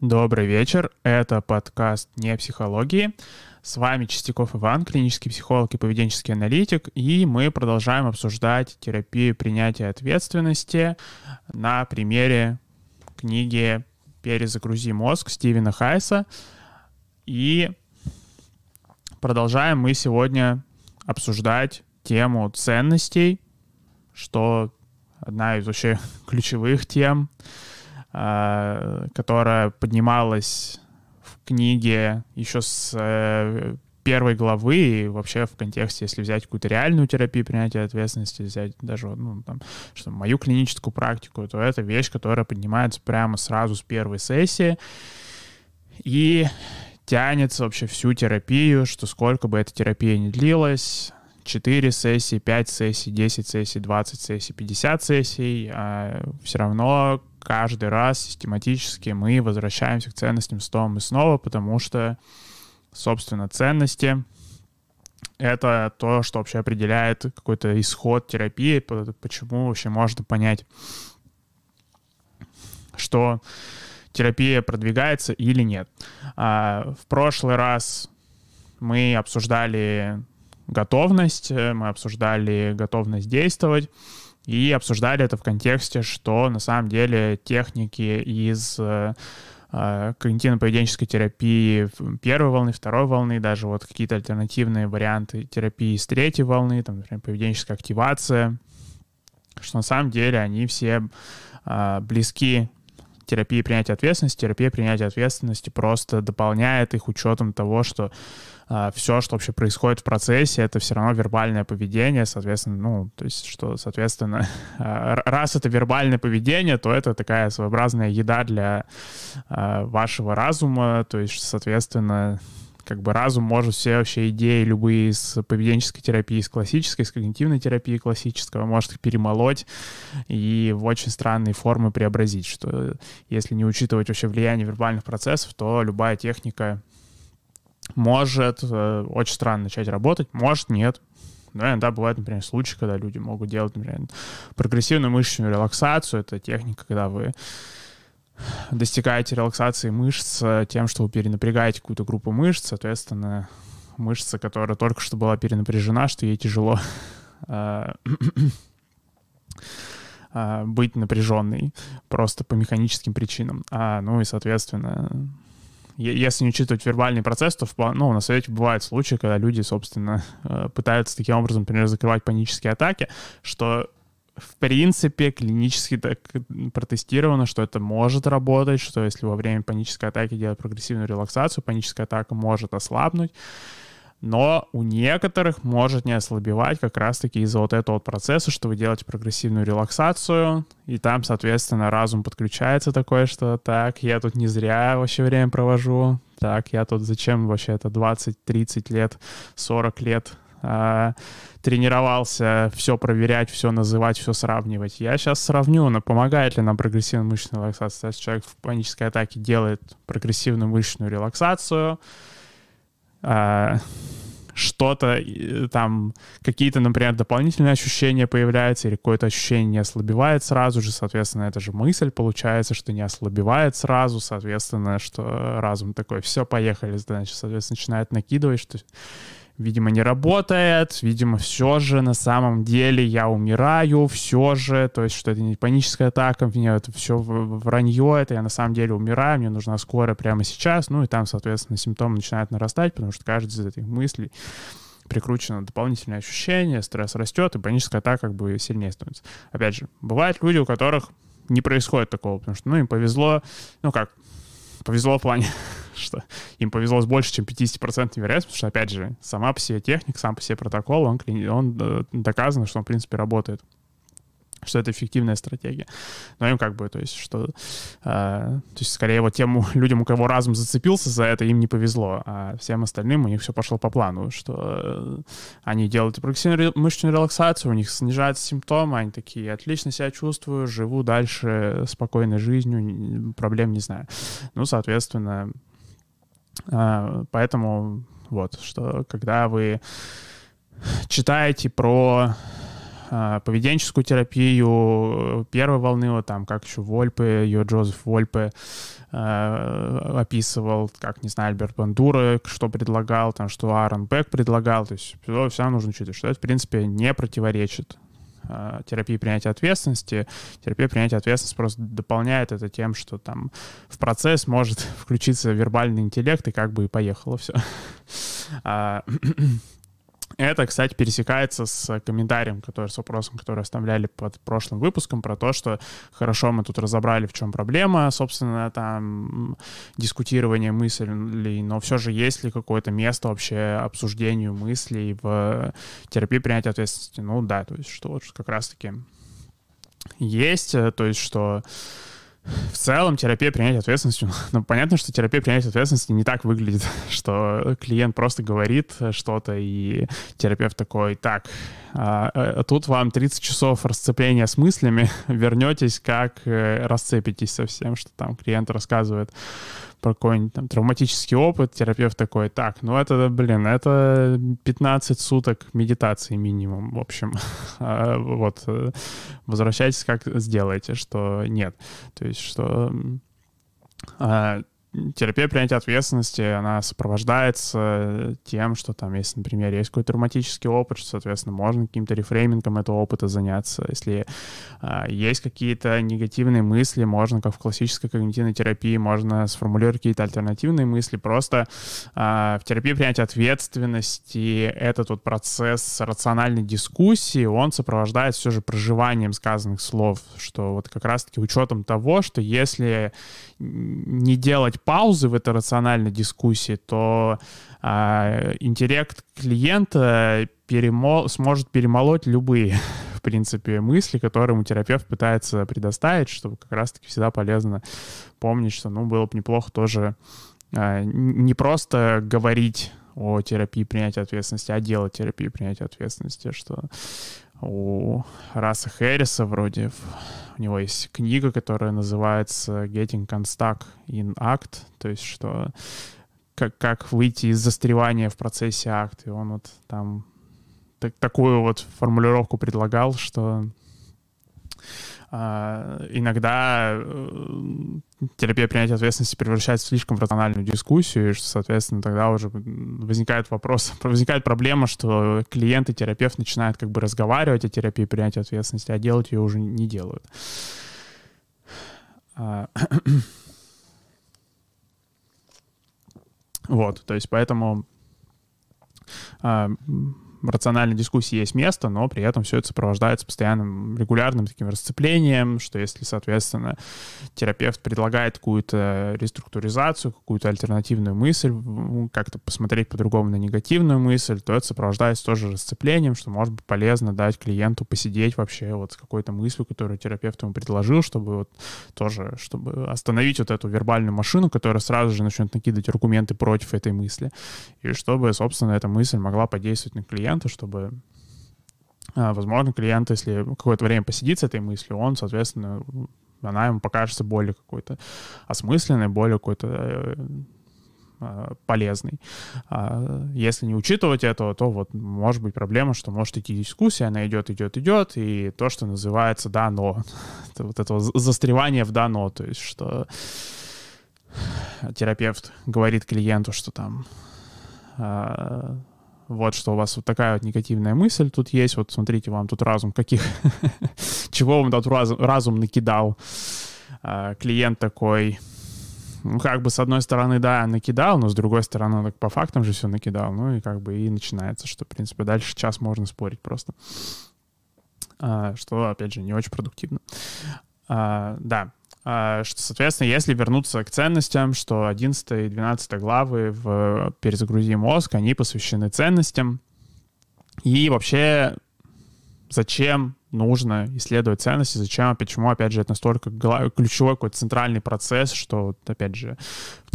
Добрый вечер, это подкаст «Не психологии». С вами Чистяков Иван, клинический психолог и поведенческий аналитик, и мы продолжаем обсуждать терапию принятия ответственности на примере книги «Перезагрузи мозг» Стивена Хайса. И продолжаем мы сегодня обсуждать тему ценностей, что одна из вообще ключевых тем — которая поднималась в книге еще с э, первой главы и вообще в контексте, если взять какую-то реальную терапию принятия ответственности, взять даже ну, там, что, мою клиническую практику, то это вещь, которая поднимается прямо сразу с первой сессии и тянется вообще всю терапию, что сколько бы эта терапия ни длилась, 4 сессии, 5 сессий, 10 сессий, 20 сессий, 50 сессий, а все равно каждый раз систематически мы возвращаемся к ценностям снова и снова, потому что, собственно, ценности — это то, что вообще определяет какой-то исход терапии, почему вообще можно понять, что терапия продвигается или нет. А, в прошлый раз мы обсуждали готовность, мы обсуждали готовность действовать, и обсуждали это в контексте, что на самом деле техники из э, э, когнитивно-поведенческой терапии первой волны, второй волны, даже вот какие-то альтернативные варианты терапии с третьей волны, там, например, поведенческая активация, что на самом деле они все э, близки терапии принятия ответственности. Терапия принятия ответственности просто дополняет их учетом того, что все, что вообще происходит в процессе, это все равно вербальное поведение, соответственно, ну, то есть, что, соответственно, а, раз это вербальное поведение, то это такая своеобразная еда для а, вашего разума, то есть, соответственно, как бы разум может все вообще идеи любые из поведенческой терапии, из классической, из когнитивной терапии классического, может их перемолоть и в очень странные формы преобразить, что если не учитывать вообще влияние вербальных процессов, то любая техника может э, очень странно начать работать, может нет. Да, иногда бывают, например, случаи, когда люди могут делать, например, прогрессивную мышечную релаксацию. Это техника, когда вы достигаете релаксации мышц тем, что вы перенапрягаете какую-то группу мышц, соответственно, мышца, которая только что была перенапряжена, что ей тяжело э, э, быть напряженной просто по механическим причинам. А, ну и, соответственно, если не учитывать вербальный процесс, то ну, на совете бывают случаи, когда люди, собственно, э, пытаются таким образом, например, закрывать панические атаки, что в принципе, клинически так протестировано, что это может работать, что если во время панической атаки делать прогрессивную релаксацию, паническая атака может ослабнуть но у некоторых может не ослабевать как раз-таки из-за вот этого вот процесса, что вы делаете прогрессивную релаксацию, и там, соответственно, разум подключается такое, что так, я тут не зря вообще время провожу, так, я тут зачем вообще это 20, 30 лет, 40 лет а, тренировался все проверять, все называть, все сравнивать. Я сейчас сравню, но помогает ли нам прогрессивная мышечная релаксация. Если человек в панической атаке делает прогрессивную мышечную релаксацию, а, что-то там, какие-то, например, дополнительные ощущения появляются, или какое-то ощущение не ослабевает сразу же, соответственно, это же мысль получается, что не ослабевает сразу, соответственно, что разум такой, все, поехали, значит, соответственно, начинает накидывать, что видимо, не работает, видимо, все же на самом деле я умираю, все же, то есть, что это не паническая атака, мне это все вранье, это я на самом деле умираю, мне нужна скорая прямо сейчас, ну и там, соответственно, симптомы начинают нарастать, потому что каждый из этих мыслей прикручено дополнительное ощущение, стресс растет, и паническая атака как бы сильнее становится. Опять же, бывают люди, у которых не происходит такого, потому что, ну, им повезло, ну как, повезло в плане, что им повезло с больше, чем 50% вероятностью, потому что, опять же, сама по себе техника, сам по себе протокол, он, он э, доказано, что он, в принципе, работает что это эффективная стратегия. Но им как бы, то есть, что... Э, то есть, скорее, вот тем людям, у кого разум зацепился за это, им не повезло, а всем остальным у них все пошло по плану, что э, они делают мышечную релаксацию, у них снижаются симптомы, они такие, отлично себя чувствую, живу дальше спокойной жизнью, проблем не знаю. Ну, соответственно, поэтому вот, что когда вы читаете про а, поведенческую терапию первой волны, вот там, как еще Вольпе, ее Джозеф Вольпе а, описывал, как, не знаю, Альберт Бандура, что предлагал, там, что Аарон Бек предлагал, то есть все, все нужно учитывать, что это, в принципе, не противоречит а, терапии принятия ответственности. Терапия принятия ответственности просто дополняет это тем, что там в процесс может включиться вербальный интеллект, и как бы и поехало все. Это, кстати, пересекается с комментарием, который, с вопросом, который оставляли под прошлым выпуском, про то, что хорошо, мы тут разобрали, в чем проблема, собственно, там, дискутирование мыслей, но все же есть ли какое-то место вообще обсуждению мыслей в терапии принятия ответственности? Ну да, то есть что как раз-таки есть, то есть что в целом терапия принятия ответственности, ну, понятно, что терапия принятия ответственности не так выглядит, что клиент просто говорит что-то, и терапевт такой, так, а, а тут вам 30 часов расцепления с мыслями, вернетесь, как э, расцепитесь со всем, что там клиент рассказывает про какой-нибудь там травматический опыт, терапевт такой, так, ну это, блин, это 15 суток медитации минимум, в общем. А, вот, э, возвращайтесь, как сделаете, что нет. То есть, что а, терапия принятия ответственности, она сопровождается тем, что там, если, например, есть какой-то травматический опыт, что, соответственно, можно каким-то рефреймингом этого опыта заняться. Если а, есть какие-то негативные мысли, можно, как в классической когнитивной терапии, можно сформулировать какие-то альтернативные мысли. Просто а, в терапии принятия ответственности этот вот процесс рациональной дискуссии, он сопровождается все же проживанием сказанных слов, что вот как раз-таки учетом того, что если не делать паузы в этой рациональной дискуссии, то а, интеллект клиента перемол, сможет перемолоть любые, в принципе, мысли, которые ему терапевт пытается предоставить, чтобы как раз-таки всегда полезно помнить, что, ну, было бы неплохо тоже а, не просто говорить о терапии принятия ответственности, а делать терапию принятия ответственности, что у Раса Хэрриса вроде у него есть книга, которая называется Getting Unstuck in Act, то есть что как, как выйти из застревания в процессе акта. И он вот там так, такую вот формулировку предлагал, что иногда э, терапия принятия ответственности превращается в слишком рациональную дискуссию, и соответственно, тогда уже возникает вопрос, возникает проблема, что клиент и терапевт начинают как бы разговаривать о терапии принятия ответственности, а делать ее уже не делают. А, вот, то есть поэтому а, рациональной дискуссии есть место, но при этом все это сопровождается постоянным регулярным таким расцеплением, что если, соответственно, терапевт предлагает какую-то реструктуризацию, какую-то альтернативную мысль, как-то посмотреть по-другому на негативную мысль, то это сопровождается тоже расцеплением, что может быть полезно дать клиенту посидеть вообще вот с какой-то мыслью, которую терапевт ему предложил, чтобы вот тоже, чтобы остановить вот эту вербальную машину, которая сразу же начнет накидывать аргументы против этой мысли, и чтобы, собственно, эта мысль могла подействовать на клиента клиенту, чтобы, а, возможно, клиент, если какое-то время посидит с этой мыслью, он, соответственно, она ему покажется более какой-то осмысленной, более какой-то э, а, полезный. А, если не учитывать этого, то вот может быть проблема, что может идти дискуссия, она идет, идет, идет, и то, что называется «да, но». Это вот это застревание в «да, но», то есть что терапевт говорит клиенту, что там вот что у вас вот такая вот негативная мысль тут есть, вот смотрите, вам тут разум каких, чего вам тут разум, разум накидал. А, клиент такой, ну, как бы, с одной стороны, да, накидал, но с другой стороны, так по фактам же все накидал, ну, и как бы и начинается, что, в принципе, дальше час можно спорить просто. А, что, опять же, не очень продуктивно. А, да, что, соответственно, если вернуться к ценностям, что 11 и 12 главы в «Перезагрузи мозг», они посвящены ценностям. И вообще, зачем нужно исследовать ценности, зачем, почему, опять же, это настолько ключевой какой-то центральный процесс, что, опять же,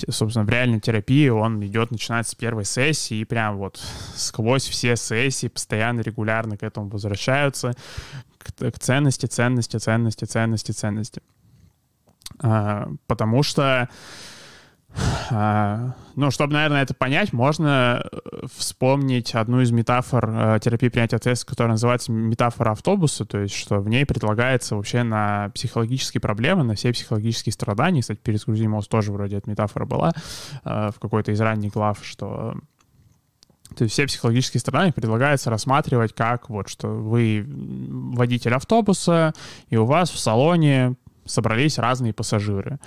собственно, в реальной терапии он идет, начинается с первой сессии, и прям вот сквозь все сессии постоянно, регулярно к этому возвращаются, к, к ценности, ценности, ценности, ценности, ценности. А, потому что А, ну, чтобы, наверное, это понять, можно э, вспомнить одну из метафор э, терапии принятия ответственности, которая называется метафора автобуса, то есть что в ней предлагается вообще на психологические проблемы, на все психологические страдания. Кстати, перезагрузи мозг тоже вроде эта метафора была э, в какой-то из ранних глав, что то есть все психологические страдания предлагается рассматривать как вот, что вы водитель автобуса, и у вас в салоне собрались разные пассажиры.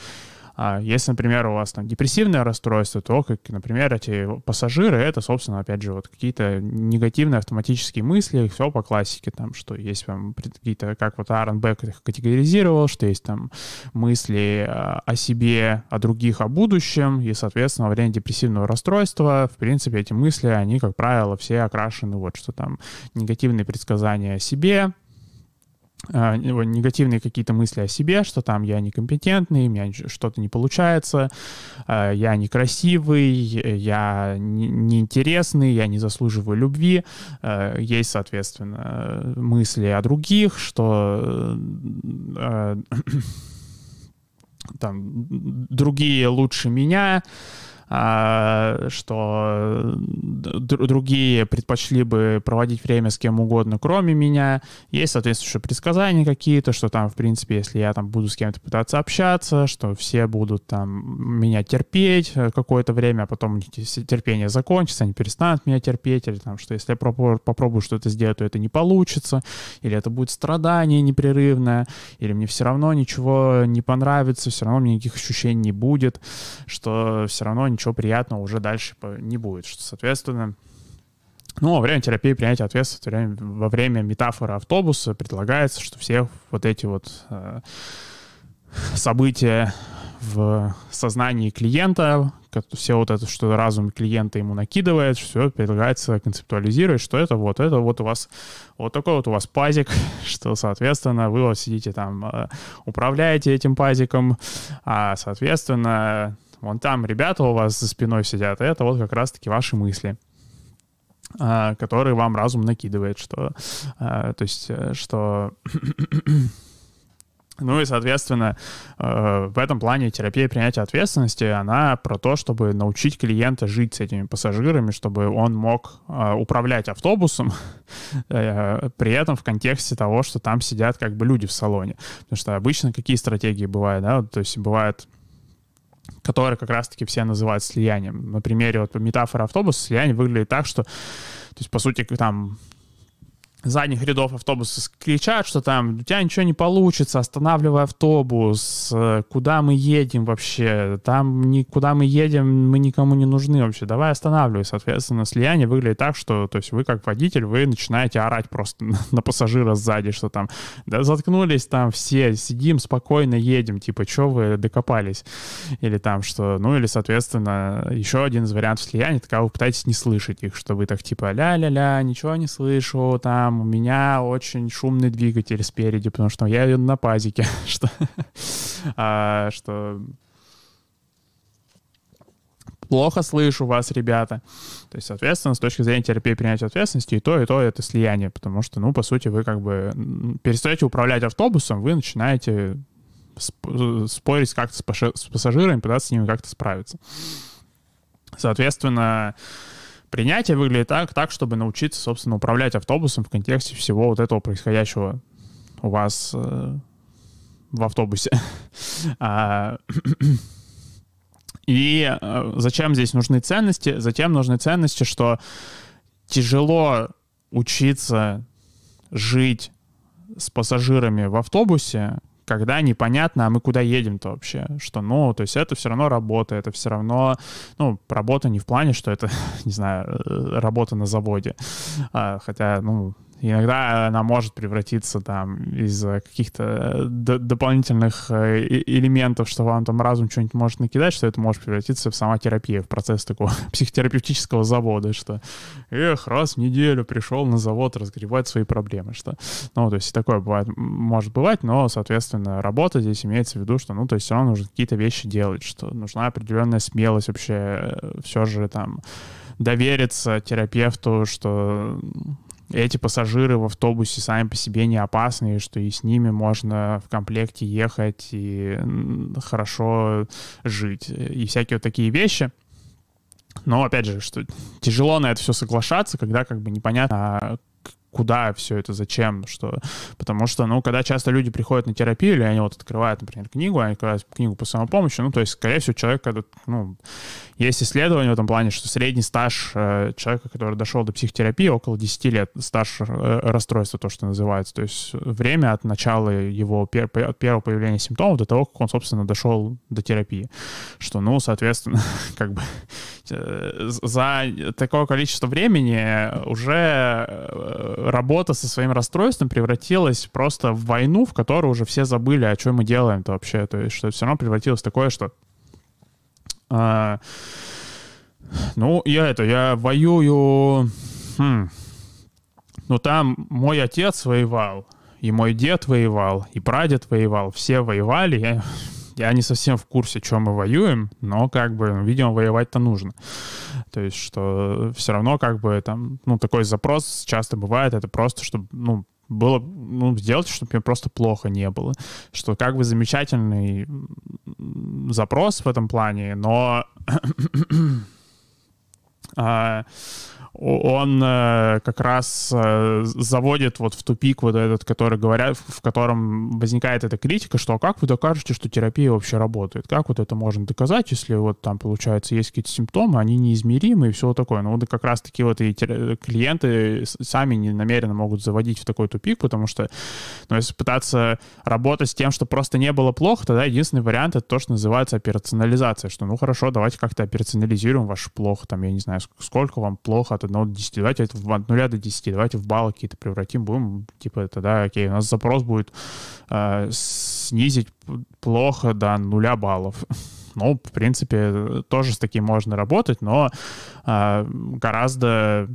А если, например, у вас там депрессивное расстройство, то, как, например, эти пассажиры, это, собственно, опять же, вот какие-то негативные автоматические мысли, все по классике, там, что есть там какие-то, как вот Аарон Бек их категоризировал, что есть там мысли а, о себе, о других, о будущем, и, соответственно, во время депрессивного расстройства, в принципе, эти мысли, они, как правило, все окрашены вот, что там негативные предсказания о себе, негативные какие-то мысли о себе, что там я некомпетентный, у меня что-то не получается, а, я некрасивый, я неинтересный, я не заслуживаю любви. А, есть, соответственно, мысли о других, что там другие лучше меня, а, что другие предпочли бы проводить время с кем угодно, кроме меня. Есть соответствующие предсказания какие-то, что там, в принципе, если я там буду с кем-то пытаться общаться, что все будут там меня терпеть какое-то время, а потом терпение закончится, они перестанут меня терпеть, или там, что если я попробую что-то сделать, то это не получится, или это будет страдание непрерывное, или мне все равно ничего не понравится, все равно мне никаких ощущений не будет, что все равно ничего приятного уже дальше не будет. Что, соответственно, ну, во время терапии принятия ответственности, во время метафоры автобуса предлагается, что все вот эти вот э, события в сознании клиента, все вот это, что разум клиента ему накидывает, все предлагается концептуализировать, что это вот, это вот у вас, вот такой вот у вас пазик, что, соответственно, вы вот сидите там, э, управляете этим пазиком, а, соответственно, Вон там ребята у вас за спиной сидят, это вот как раз-таки ваши мысли а, которые вам разум накидывает, что, а, то есть, э, что Ну и, соответственно, э, в этом плане терапия принятия ответственности, она про то, чтобы научить клиента жить с этими пассажирами, чтобы он мог э, управлять автобусом, при этом в контексте того, что там сидят как бы люди в салоне. Потому что обычно какие стратегии бывают, да, то есть бывает которые как раз-таки все называют слиянием. На примере вот метафоры автобуса слияние выглядит так, что, то есть, по сути, там задних рядов автобуса кричат, что там у тебя ничего не получится, останавливай автобус, э, куда мы едем вообще, там никуда мы едем, мы никому не нужны вообще, давай останавливай. Соответственно, слияние выглядит так, что то есть вы как водитель, вы начинаете орать просто на пассажира сзади, что там, да заткнулись там все, сидим спокойно, едем, типа, что вы докопались? Или там, что, ну или, соответственно, еще один из вариантов слияния, это когда вы пытаетесь не слышать их, что вы так типа ля-ля-ля, ничего не слышу, там, у меня очень шумный двигатель спереди, потому что я еду на пазике, что, а, что плохо слышу вас, ребята. То есть, соответственно, с точки зрения терапии принятия ответственности, и то, и то это слияние, потому что, ну, по сути, вы как бы перестаете управлять автобусом, вы начинаете спорить как-то с пассажирами, пытаться с ними как-то справиться. Соответственно, Принятие выглядит так, так, чтобы научиться, собственно, управлять автобусом в контексте всего вот этого происходящего у вас э, в автобусе. А, и э, зачем здесь нужны ценности? Затем нужны ценности, что тяжело учиться жить с пассажирами в автобусе, когда непонятно, а мы куда едем-то вообще, что, ну, то есть это все равно работа, это все равно, ну, работа не в плане, что это, не знаю, э, работа на заводе, а, хотя, ну, Иногда она может превратиться там из каких-то э, дополнительных э, элементов, что вам там разум что-нибудь может накидать, что это может превратиться в сама терапия, в процесс такого психотерапевтического завода, что эх, раз в неделю пришел на завод разгребать свои проблемы, что, ну, то есть такое бывает, может бывать, но, соответственно, работа здесь имеется в виду, что, ну, то есть все равно нужно какие-то вещи делать, что нужна определенная смелость вообще, э, все же там довериться терапевту, что эти пассажиры в автобусе сами по себе не опасны, что и с ними можно в комплекте ехать и хорошо жить, и всякие вот такие вещи. Но, опять же, что тяжело на это все соглашаться, когда как бы непонятно, а куда все это, зачем, что... Потому что, ну, когда часто люди приходят на терапию, или они вот открывают, например, книгу, они открывают книгу по самопомощи, ну, то есть, скорее всего, человек, когда, ну, есть исследование в этом плане, что средний стаж э, человека, который дошел до психотерапии, около 10 лет стаж э, расстройства, то, что называется. То есть время от начала его, пер, от первого появления симптомов до того, как он, собственно, дошел до терапии. Что, ну, соответственно, как бы э, за такое количество времени уже э, работа со своим расстройством превратилась просто в войну, в которой уже все забыли, о чем мы делаем-то вообще. То есть, что все равно превратилось в такое, что а, ну, я это, я воюю... Хм. Ну, там мой отец воевал, и мой дед воевал, и прадед воевал, все воевали. Я, я не совсем в курсе, чем мы воюем, но как бы, видимо, воевать-то нужно. То есть, что все равно как бы там, ну, такой запрос часто бывает, это просто, чтобы, ну, было, ну, сделать, чтобы мне просто плохо не было. Что как бы замечательный запрос в этом плане, но а, он э, как раз э, заводит вот в тупик вот этот, который говорят, в котором возникает эта критика, что а как вы докажете, что терапия вообще работает? Как вот это можно доказать, если вот там, получается, есть какие-то симптомы, они неизмеримы и все такое. Ну вот как раз таки вот и клиенты сами не намеренно могут заводить в такой тупик, потому что, ну, если пытаться работать с тем, что просто не было плохо, тогда единственный вариант — это то, что называется операционализация, что ну хорошо, давайте как-то операционализируем ваш плохо, там, я не знаю, сколько вам плохо от 1 до 10, давайте это от 0 до 10, давайте в баллы какие-то превратим, будем, типа, тогда, окей, у нас запрос будет э, снизить плохо до нуля баллов. Ну, в принципе, тоже с таким можно работать, но э, гораздо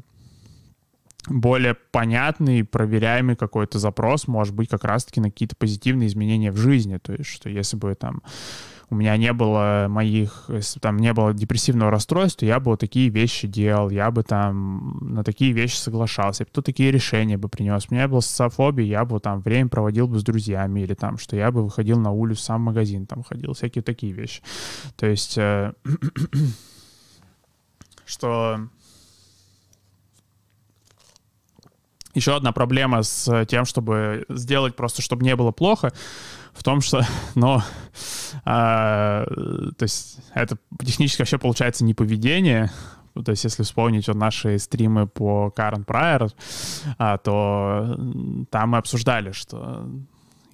более понятный, проверяемый какой-то запрос может быть как раз-таки на какие-то позитивные изменения в жизни. То есть, что если бы там у меня не было моих, там не было депрессивного расстройства, я бы вот такие вещи делал, я бы там на такие вещи соглашался, кто такие решения бы принес. У меня была социофобия, я бы там время проводил бы с друзьями, или там, что я бы выходил на улицу, сам в магазин там ходил, всякие такие вещи. То есть, э, что еще одна проблема с тем, чтобы сделать просто, чтобы не было плохо, в том, что, но, а, то есть это технически вообще получается не поведение, то есть, если вспомнить вот наши стримы по Prior, а, то там мы обсуждали, что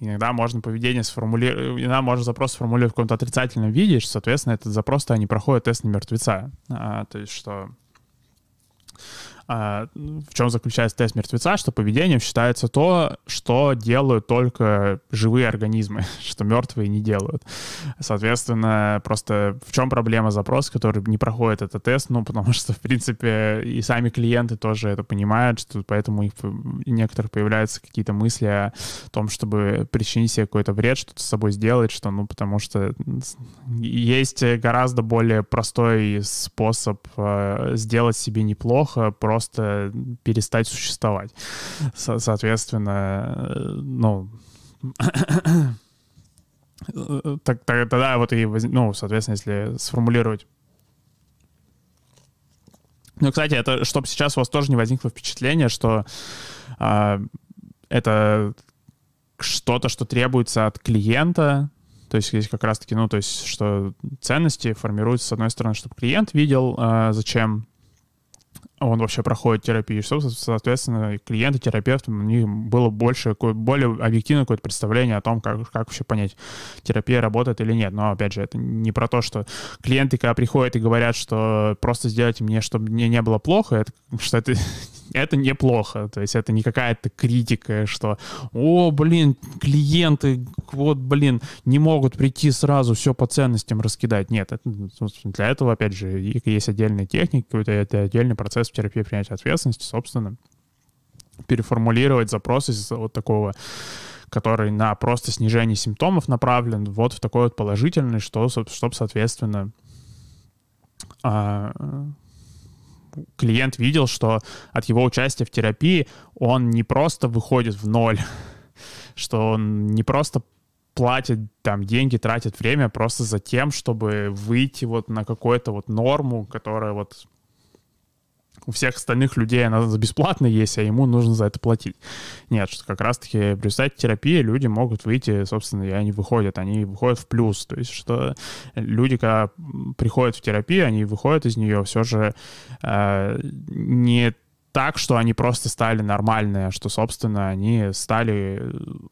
иногда можно поведение сформулировать, иногда можно запрос сформулировать в каком-то отрицательном виде, что, соответственно, этот запрос-то не проходит тест на мертвеца. А, то есть, что в чем заключается тест мертвеца, что поведением считается то, что делают только живые организмы, что мертвые не делают. Соответственно, просто в чем проблема запроса, который не проходит этот тест, ну, потому что, в принципе, и сами клиенты тоже это понимают, что поэтому их, у некоторых появляются какие-то мысли о том, чтобы причинить себе какой-то вред, что-то с собой сделать, что, ну, потому что есть гораздо более простой способ э, сделать себе неплохо, просто просто перестать существовать. Со- соответственно, ну, так, тогда вот и, ну, соответственно, если сформулировать ну, кстати, это, чтобы сейчас у вас тоже не возникло впечатление, что э, это что-то, что требуется от клиента, то есть здесь как раз-таки, ну, то есть, что ценности формируются, с одной стороны, чтобы клиент видел, э, зачем он вообще проходит терапию, чтобы, соответственно, клиенты, терапевты, у них было больше, более объективное какое-то представление о том, как, как вообще понять, терапия работает или нет. Но, опять же, это не про то, что клиенты, когда приходят и говорят, что просто сделайте мне, чтобы мне не было плохо, это, что это это неплохо. То есть это не какая-то критика, что, о, блин, клиенты, вот, блин, не могут прийти сразу все по ценностям раскидать. Нет, это, для этого, опять же, есть отдельная техника, это отдельный процесс в терапии принятия ответственности, собственно, переформулировать запрос из вот такого который на просто снижение симптомов направлен, вот в такой вот положительный, что, чтобы, соответственно, а, клиент видел, что от его участия в терапии он не просто выходит в ноль, что он не просто платит там деньги, тратит время просто за тем, чтобы выйти вот на какую-то вот норму, которая вот у всех остальных людей она бесплатно есть, а ему нужно за это платить. Нет, что как раз-таки при результате терапии люди могут выйти, собственно, и они выходят, они выходят в плюс. То есть что люди, когда приходят в терапию, они выходят из нее все же э, не так, что они просто стали нормальные, а что, собственно, они стали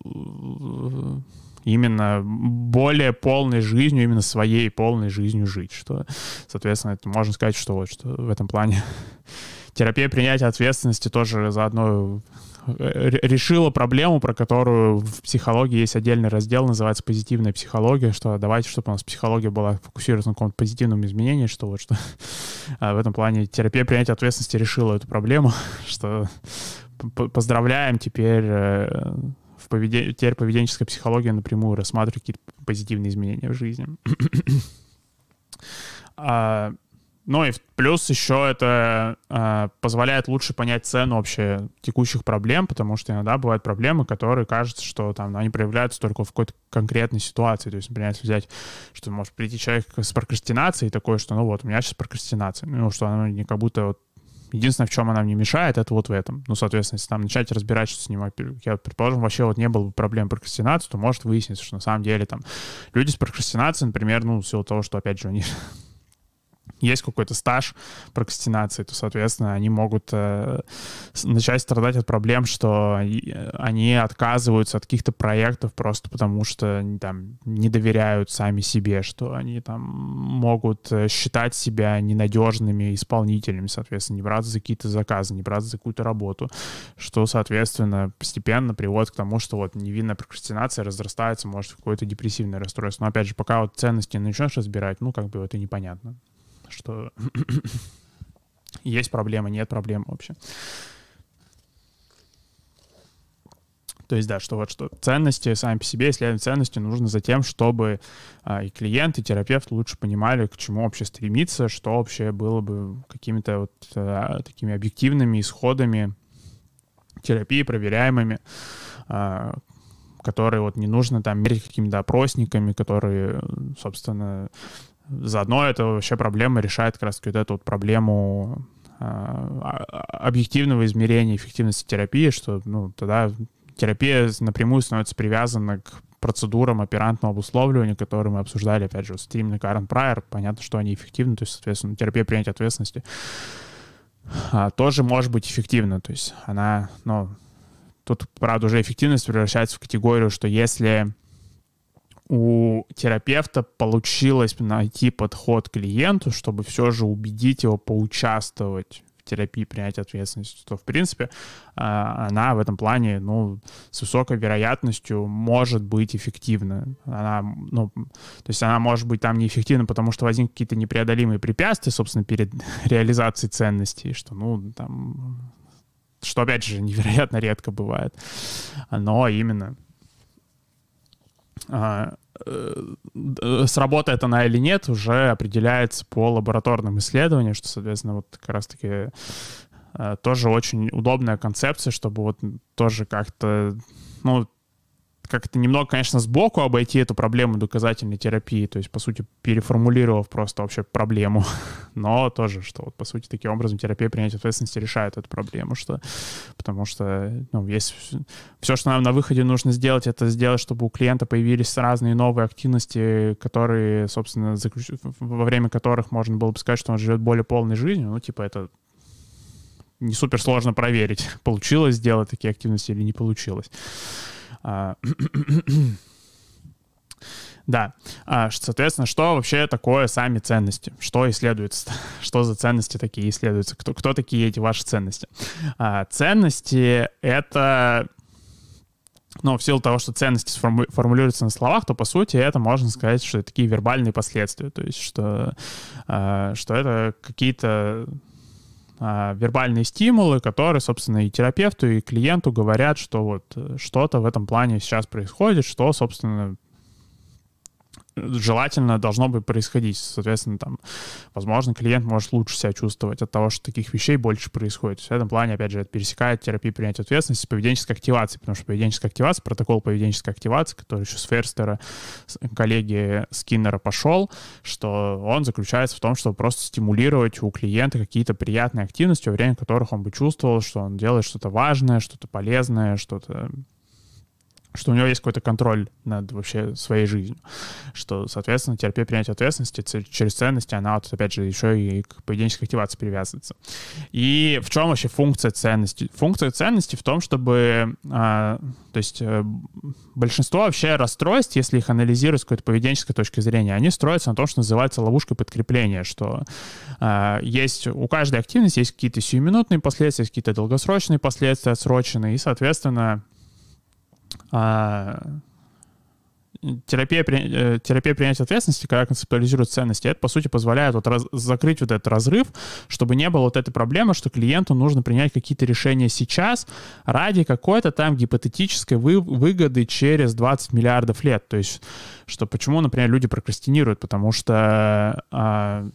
э, именно более полной жизнью, именно своей полной жизнью жить, что, соответственно, это можно сказать, что вот что в этом плане терапия принятия ответственности тоже заодно э, решила проблему, про которую в психологии есть отдельный раздел, называется позитивная психология, что давайте, чтобы у нас психология была фокусирована на каком-то позитивном изменении, что вот что а в этом плане терапия принятия ответственности решила эту проблему, что поздравляем, теперь э, в поведен... теперь поведенческая психология напрямую рассматривает какие-то позитивные изменения в жизни. а, ну и плюс еще это а, позволяет лучше понять цену вообще текущих проблем, потому что иногда бывают проблемы, которые кажется, что там они проявляются только в какой-то конкретной ситуации. То есть, например, если взять, что может прийти человек с прокрастинацией такой, что ну вот, у меня сейчас прокрастинация. Ну, что она не как будто вот Единственное, в чем она мне мешает, это вот в этом. Ну, соответственно, если там начать разбирать, с ним, я, предположим, вообще вот не было бы проблем прокрастинации, то может выясниться, что на самом деле там люди с прокрастинацией, например, ну, в силу того, что, опять же, у них есть какой-то стаж прокрастинации, то, соответственно, они могут э, начать страдать от проблем, что они отказываются от каких-то проектов просто потому, что там не доверяют сами себе, что они там могут э, считать себя ненадежными исполнителями, соответственно, не браться за какие-то заказы, не браться за какую-то работу, что, соответственно, постепенно приводит к тому, что вот невинная прокрастинация разрастается, может, в какое-то депрессивное расстройство. Но, опять же, пока вот ценности начнешь разбирать, ну, как бы это непонятно что есть проблема, нет проблем вообще. То есть, да, что вот что ценности сами по себе, исследовать ценности нужно за тем, чтобы а, и клиент, и терапевт лучше понимали, к чему вообще стремиться, что вообще было бы какими-то вот а, такими объективными исходами терапии, проверяемыми, а, которые вот не нужно там мерить какими-то опросниками, которые, собственно, Заодно это вообще проблема решает как раз вот эту вот проблему а, объективного измерения эффективности терапии, что ну, тогда терапия напрямую становится привязана к процедурам оперантного обусловливания, которые мы обсуждали, опять же, с Тим и Карен Прайер. Понятно, что они эффективны, то есть, соответственно, терапия принятия ответственности а, тоже может быть эффективна. То есть она, ну, тут, правда, уже эффективность превращается в категорию, что если у терапевта получилось найти подход клиенту, чтобы все же убедить его поучаствовать в терапии принятия ответственности, то, в принципе, а, она в этом плане, ну, с высокой вероятностью может быть эффективна. Она, ну, то есть она может быть там неэффективна, потому что возникли какие-то непреодолимые препятствия, собственно, перед реализацией ценностей, что, ну, там, что, опять же, невероятно редко бывает. Но именно сработает она или нет, уже определяется по лабораторным исследованиям, что, соответственно, вот как раз-таки э, тоже очень удобная концепция, чтобы вот тоже как-то, ну, как-то немного, конечно, сбоку обойти эту проблему доказательной терапии, то есть, по сути, переформулировав просто вообще проблему, но тоже, что вот, по сути, таким образом терапия принятия ответственности решает эту проблему, что, потому что, ну, есть все, что нам на выходе нужно сделать, это сделать, чтобы у клиента появились разные новые активности, которые, собственно, заключ... во время которых можно было бы сказать, что он живет более полной жизнью, ну, типа, это не супер сложно проверить, получилось сделать такие активности или не получилось. А, да, а, соответственно, что вообще такое сами ценности? Что исследуется? Что за ценности такие исследуются? Кто, кто такие эти ваши ценности? А, ценности — это но в силу того, что ценности формулируются на словах, то, по сути, это можно сказать, что это такие вербальные последствия. То есть, что, что это какие-то вербальные стимулы, которые, собственно, и терапевту, и клиенту говорят, что вот э, что-то в этом плане сейчас происходит, что, собственно, желательно должно бы происходить. Соответственно, там, возможно, клиент может лучше себя чувствовать от того, что таких вещей больше происходит. В этом плане, опять же, это пересекает терапию принятия ответственности поведенческой активацией, потому что поведенческая активация, протокол поведенческой активации, который еще с Ферстера, коллеги Скиннера пошел, что он заключается в том, чтобы просто стимулировать у клиента какие-то приятные активности, во время которых он бы чувствовал, что он делает что-то важное, что-то полезное, что-то что у него есть какой-то контроль над вообще своей жизнью, что, соответственно, терапия принятия ответственности через ценности, она вот, опять же, еще и к поведенческой активации привязывается. И в чем вообще функция ценности? Функция ценности в том, чтобы, а, то есть э, большинство вообще расстройств, если их анализировать с какой-то поведенческой точки зрения, они строятся на том, что называется ловушкой подкрепления, что а, есть у каждой активности есть какие-то сиюминутные последствия, какие-то долгосрочные последствия, отсроченные, и, соответственно, а, терапия, э, терапия принятия ответственности, когда концептуализирует ценности, это, по сути, позволяет вот раз, закрыть вот этот разрыв, чтобы не было вот этой проблемы, что клиенту нужно принять какие-то решения сейчас ради какой-то там гипотетической вы, выгоды через 20 миллиардов лет. То есть, что почему, например, люди прокрастинируют, потому что а,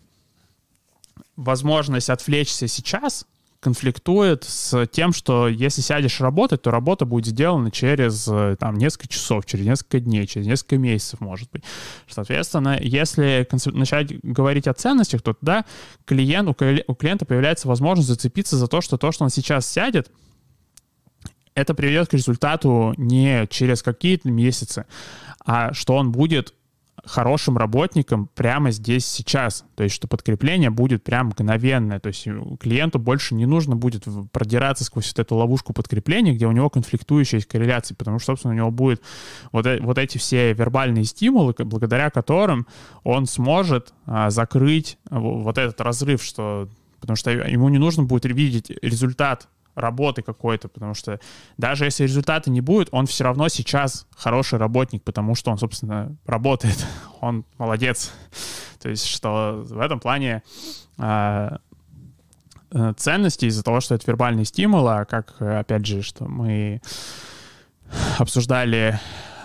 возможность отвлечься сейчас конфликтует с тем, что если сядешь работать, то работа будет сделана через э, там, несколько часов, через несколько дней, через несколько месяцев, может быть. Соответственно, если начать говорить о ценностях, то тогда клиент, у клиента появляется возможность зацепиться за то, что то, что он сейчас сядет, это приведет к результату не через какие-то месяцы, а что он будет хорошим работникам прямо здесь сейчас. То есть, что подкрепление будет прям мгновенное. То есть клиенту больше не нужно будет продираться сквозь вот эту ловушку подкрепления, где у него конфликтующие есть корреляции, потому что, собственно, у него будет вот, э, вот эти все вербальные стимулы, благодаря которым он сможет а, закрыть вот этот разрыв, что потому что ему не нужно будет видеть результат работы какой-то, потому что даже если результата не будет, он все равно сейчас хороший работник, потому что он, собственно, работает, он молодец. То есть, что в этом плане а, э, ценности из-за того, что это вербальный стимул, а как, опять же, что мы обсуждали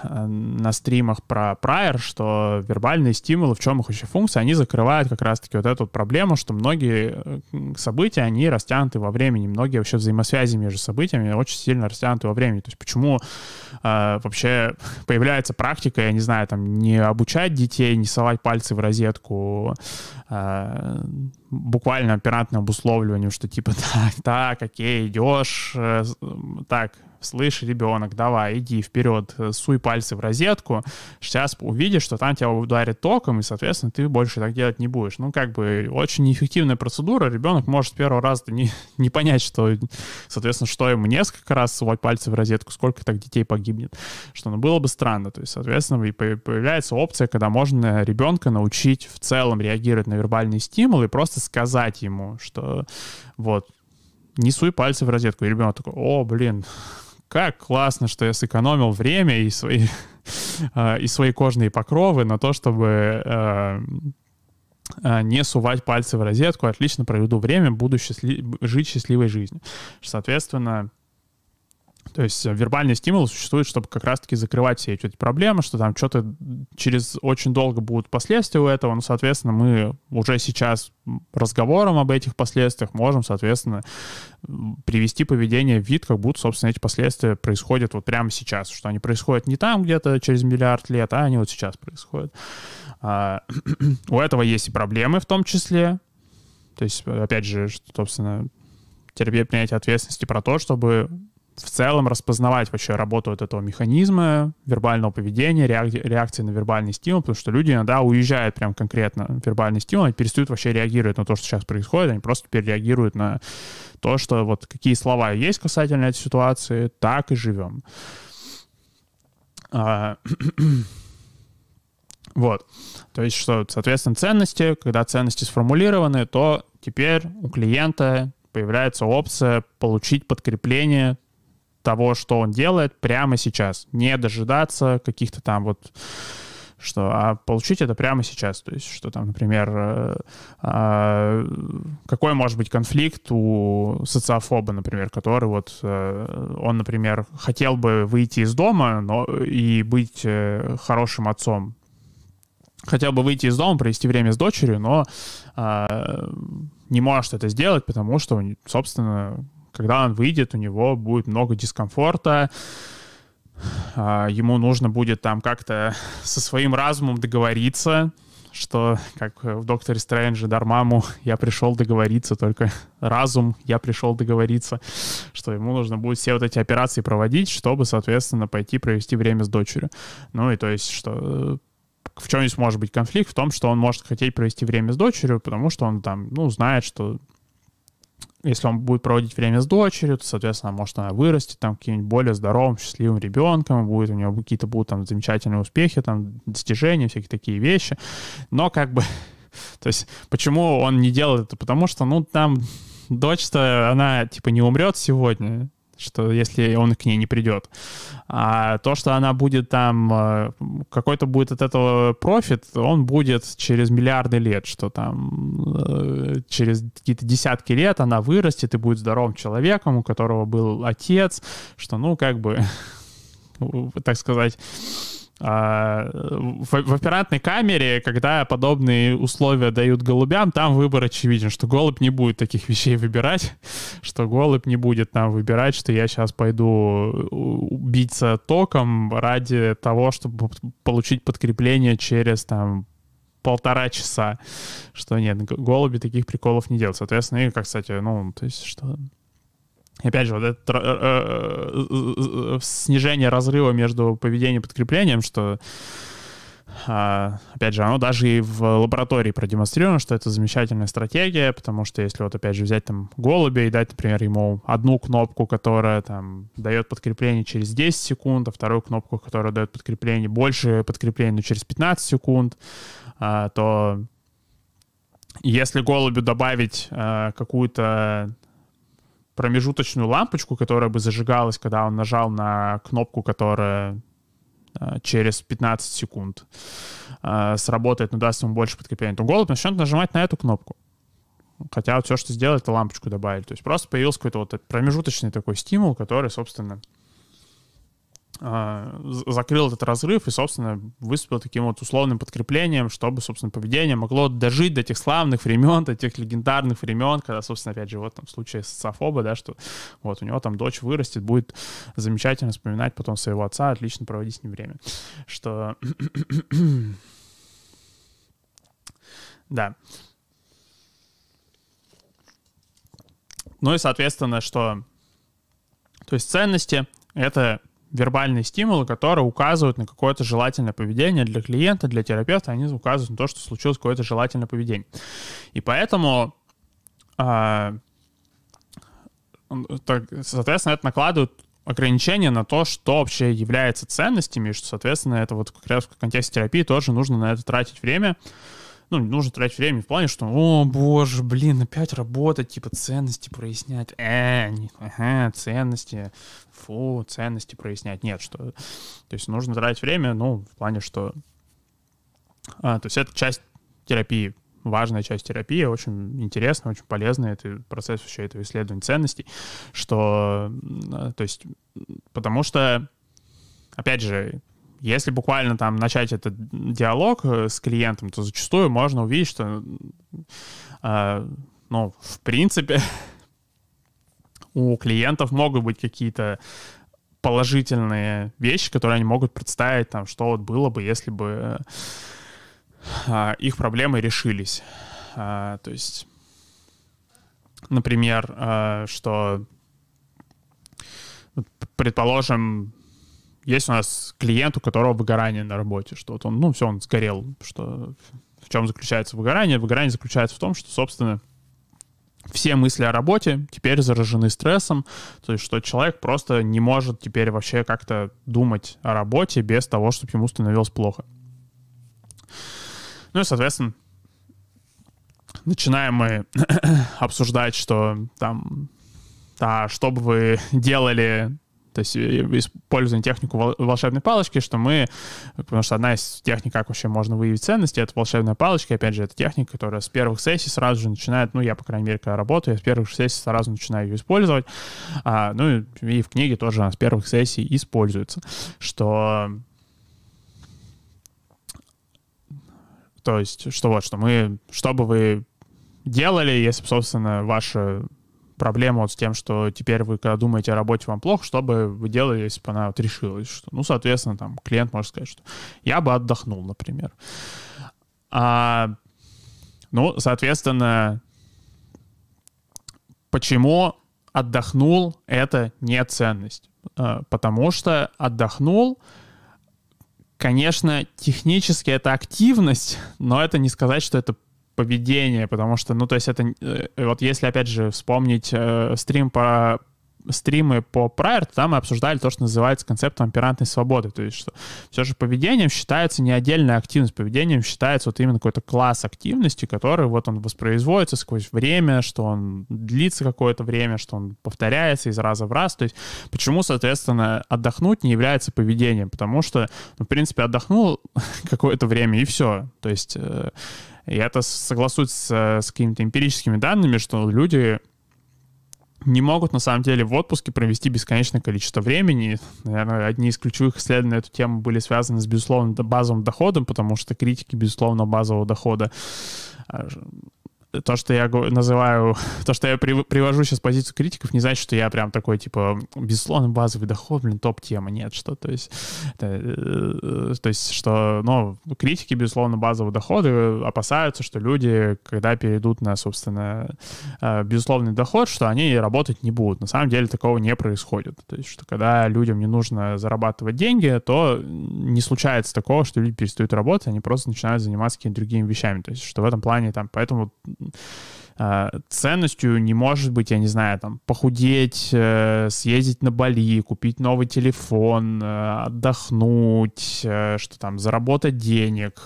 на стримах про Prior, что вербальные стимулы, в чем их вообще функция, они закрывают как раз-таки вот эту проблему, что многие э, события, они растянуты во времени, многие вообще взаимосвязи между событиями очень сильно растянуты во времени. То есть почему э, вообще появляется практика, я не знаю, там, не обучать детей, не совать пальцы в розетку, э, буквально оператное обусловливание, что типа так, так, окей, идешь, э, так, слышь, ребенок, давай, иди вперед, э, суй пальцы в розетку, сейчас увидишь, что там тебя ударит током, и, соответственно, ты больше так делать не будешь. Ну, как бы, очень неэффективная процедура, ребенок может первого раза не, не понять, что, соответственно, что ему несколько раз сувать пальцы в розетку, сколько так детей погибнет, что, ну, было бы странно, то есть, соответственно, и появляется опция, когда можно ребенка научить в целом реагировать на вербальный стимул и просто сказать ему, что вот, не суй пальцы в розетку. И ребенок такой, о, блин, как классно, что я сэкономил время и свои, а, и свои кожные покровы на то, чтобы а, а, не сувать пальцы в розетку, отлично проведу время, буду счастли... жить счастливой жизнью. Соответственно, то есть вербальный стимул существует, чтобы как раз-таки закрывать все эти проблемы, что там что-то через очень долго будут последствия у этого. Ну, соответственно, мы уже сейчас разговором об этих последствиях можем, соответственно, привести поведение в вид, как будто, собственно, эти последствия происходят вот прямо сейчас, что они происходят не там где-то через миллиард лет, а они вот сейчас происходят. А, у этого есть и проблемы в том числе. То есть, опять же, собственно, терапия принятия ответственности про то, чтобы в целом распознавать вообще работу вот этого механизма вербального поведения, реакции на вербальный стимул, потому что люди иногда уезжают прям конкретно вербальный стимул и перестают вообще реагировать на то, что сейчас происходит, они просто перереагируют на то, что вот какие слова есть касательно этой ситуации, так и живем. А, вот. То есть, что, соответственно, ценности, когда ценности сформулированы, то теперь у клиента появляется опция получить подкрепление того, что он делает прямо сейчас. Не дожидаться каких-то там вот что, а получить это прямо сейчас. То есть, что там, например, э, э, какой может быть конфликт у социофоба, например, который вот, э, он, например, хотел бы выйти из дома но, и быть э, хорошим отцом, хотел бы выйти из дома, провести время с дочерью, но э, не может это сделать, потому что, собственно, когда он выйдет, у него будет много дискомфорта, э, ему нужно будет там как-то со своим разумом договориться, что, как в «Докторе Стрэндже» Дармаму, я пришел договориться, только разум, я пришел договориться, что ему нужно будет все вот эти операции проводить, чтобы, соответственно, пойти провести время с дочерью. Ну и то есть, что в чем здесь может быть конфликт? В том, что он может хотеть провести время с дочерью, потому что он там, ну, знает, что если он будет проводить время с дочерью, то, соответственно, может она вырастет там каким-нибудь более здоровым, счастливым ребенком, будет у него какие-то будут там замечательные успехи, там достижения, всякие такие вещи. Но как бы, то есть, почему он не делает это? Потому что, ну, там дочь-то, она, типа, не умрет сегодня, что если он к ней не придет. А то, что она будет там, э, какой-то будет от этого профит, он будет через миллиарды лет, что там э, через какие-то десятки лет она вырастет и будет здоровым человеком, у которого был отец, что, ну, как бы, так сказать, в, в оператной камере, когда подобные условия дают голубям, там выбор очевиден, что голубь не будет таких вещей выбирать, что голубь не будет там выбирать, что я сейчас пойду биться током ради того, чтобы получить подкрепление через там полтора часа, что нет, голуби таких приколов не делают. Соответственно, и, как, кстати, ну, то есть, что опять же, вот это э, э, э, снижение разрыва между поведением и подкреплением, что а, опять же, оно даже и в лаборатории продемонстрировано, что это замечательная стратегия, потому что если вот опять же взять там голубя и дать, например, ему одну кнопку, которая там дает подкрепление через 10 секунд, а вторую кнопку, которая дает подкрепление, больше подкрепления, но через 15 секунд, а, то если голубю добавить а, какую-то промежуточную лампочку, которая бы зажигалась, когда он нажал на кнопку, которая э, через 15 секунд э, сработает, но даст ему больше подкрепления, то голубь начнет нажимать на эту кнопку. Хотя вот все, что сделали, это лампочку добавили. То есть просто появился какой-то вот промежуточный такой стимул, который, собственно, закрыл этот разрыв и, собственно, выступил таким вот условным подкреплением, чтобы, собственно, поведение могло дожить до тех славных времен, до тех легендарных времен, когда, собственно, опять же, вот там в случае социофоба, да, что вот у него там дочь вырастет, будет замечательно вспоминать потом своего отца, отлично проводить с ним время. Что... да. Ну и, соответственно, что... То есть ценности — это вербальные стимулы, которые указывают на какое-то желательное поведение для клиента, для терапевта, они указывают на то, что случилось какое-то желательное поведение. И поэтому, так, соответственно, это накладывает ограничения на то, что вообще является ценностями, и что, соответственно, это вот как раз в контексте терапии тоже нужно на это тратить время, ну, не нужно тратить время в плане, что, о, боже, блин, опять работать, типа, ценности прояснять. Э, не, ага, ценности, фу, ценности прояснять. Нет, что... То есть нужно тратить время, ну, в плане, что... А, то есть это часть терапии, важная часть терапии, очень интересная, очень полезная, это процесс вообще этого исследования ценностей, что, то есть, потому что, опять же, если буквально там начать этот диалог э, с клиентом, то зачастую можно увидеть, что, э, ну, в принципе, у клиентов могут быть какие-то положительные вещи, которые они могут представить, там, что вот было бы, если бы э, их проблемы решились. Э, то есть, например, э, что, предположим, есть у нас клиент, у которого выгорание на работе, что вот он, ну, все, он сгорел, что в чем заключается выгорание? Выгорание заключается в том, что, собственно, все мысли о работе теперь заражены стрессом, то есть что человек просто не может теперь вообще как-то думать о работе без того, чтобы ему становилось плохо. Ну и, соответственно, начинаем мы обсуждать, что там, да, что бы вы делали то есть э, используем технику волшебной палочки, что мы, потому что одна из техник, как вообще можно выявить ценности, это волшебная палочка. Опять же, это техника, которая с первых сессий сразу же начинает, ну, я, по крайней мере, когда работаю, я с первых сессий сразу начинаю ее использовать. А, ну, и, в книге тоже она с первых сессий используется, что То есть, что вот, что мы, что бы вы делали, если собственно, ваша проблема вот с тем, что теперь вы, когда думаете о работе, вам плохо, что бы вы делали, если бы она вот решилась? Что, ну, соответственно, там клиент может сказать, что я бы отдохнул, например. А, ну, соответственно, почему отдохнул — это не ценность? А, потому что отдохнул — Конечно, технически это активность, но это не сказать, что это поведение, потому что, ну, то есть это, э, вот если, опять же, вспомнить э, стрим по стримы по Prior, там мы обсуждали то, что называется концептом оперантной свободы. То есть, что все же поведением считается не отдельная активность, поведением считается вот именно какой-то класс активности, который вот он воспроизводится сквозь время, что он длится какое-то время, что он повторяется из раза в раз. То есть, почему, соответственно, отдохнуть не является поведением? Потому что, ну, в принципе, отдохнул какое-то время и все. То есть, э, и это согласуется с какими-то эмпирическими данными, что люди не могут на самом деле в отпуске провести бесконечное количество времени. Наверное, одни из ключевых исследований на эту тему были связаны с, безусловно, базовым доходом, потому что критики, безусловно, базового дохода а, то, что я называю, то, что я привожу сейчас позицию критиков, не значит, что я прям такой, типа, безусловно, базовый доход, блин, топ-тема. Нет, что, то есть, это, э, то есть, что, ну, критики, безусловно, базового дохода опасаются, что люди, когда перейдут на, собственно, э, безусловный доход, что они работать не будут. На самом деле такого не происходит. То есть, что когда людям не нужно зарабатывать деньги, то не случается такого, что люди перестают работать, они просто начинают заниматься какими-то другими вещами. То есть, что в этом плане там, поэтому Э, ценностью не может быть, я не знаю, там, похудеть, э, съездить на Бали, купить новый телефон, э, отдохнуть, что там, заработать денег,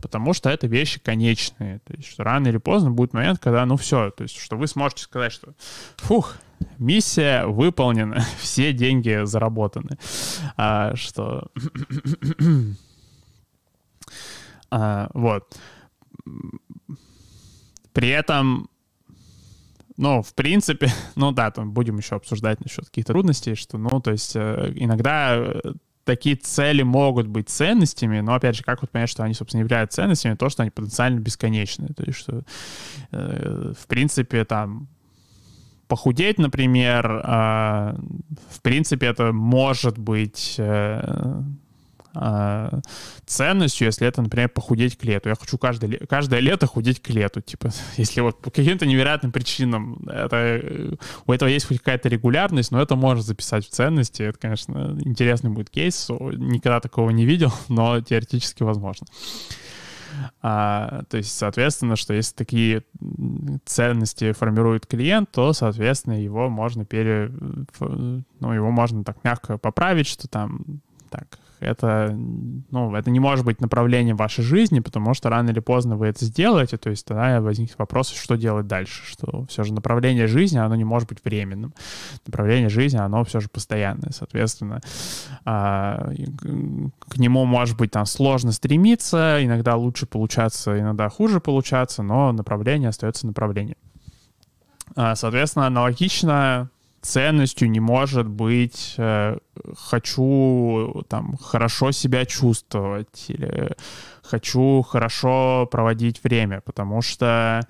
потому что это вещи конечные. То есть, что рано или поздно будет момент, когда, ну, все, то есть, что вы сможете сказать, что, фух, миссия выполнена, все деньги заработаны. А, что... а, вот при этом, ну, в принципе, ну да, там будем еще обсуждать насчет каких-то трудностей, что, ну, то есть э, иногда э, такие цели могут быть ценностями, но, опять же, как вот понять, что они, собственно, являются ценностями, то, что они потенциально бесконечны. То есть, что, э, в принципе, там, похудеть, например, э, в принципе, это может быть... э, ценностью, если это, например, похудеть к лету. Я хочу каждое, каждое лето худеть к лету. Типа, если вот по каким-то невероятным причинам это, э, у этого есть хоть какая-то регулярность, но это можно записать в ценности. Это, конечно, интересный будет кейс. Никогда такого не видел, но теоретически возможно. А, то есть, соответственно, что если такие ценности формирует клиент, то, соответственно, его можно пере... Ну, его можно так мягко поправить, что там так, это, ну, это не может быть направлением вашей жизни, потому что рано или поздно вы это сделаете, то есть тогда возникнет вопрос, что делать дальше, что все же направление жизни, оно не может быть временным. Направление жизни, оно все же постоянное, соответственно, а, к нему может быть там сложно стремиться, иногда лучше получаться, иногда хуже получаться, но направление остается направлением. А, соответственно, аналогично ценностью не может быть э, хочу там хорошо себя чувствовать или хочу хорошо проводить время, потому что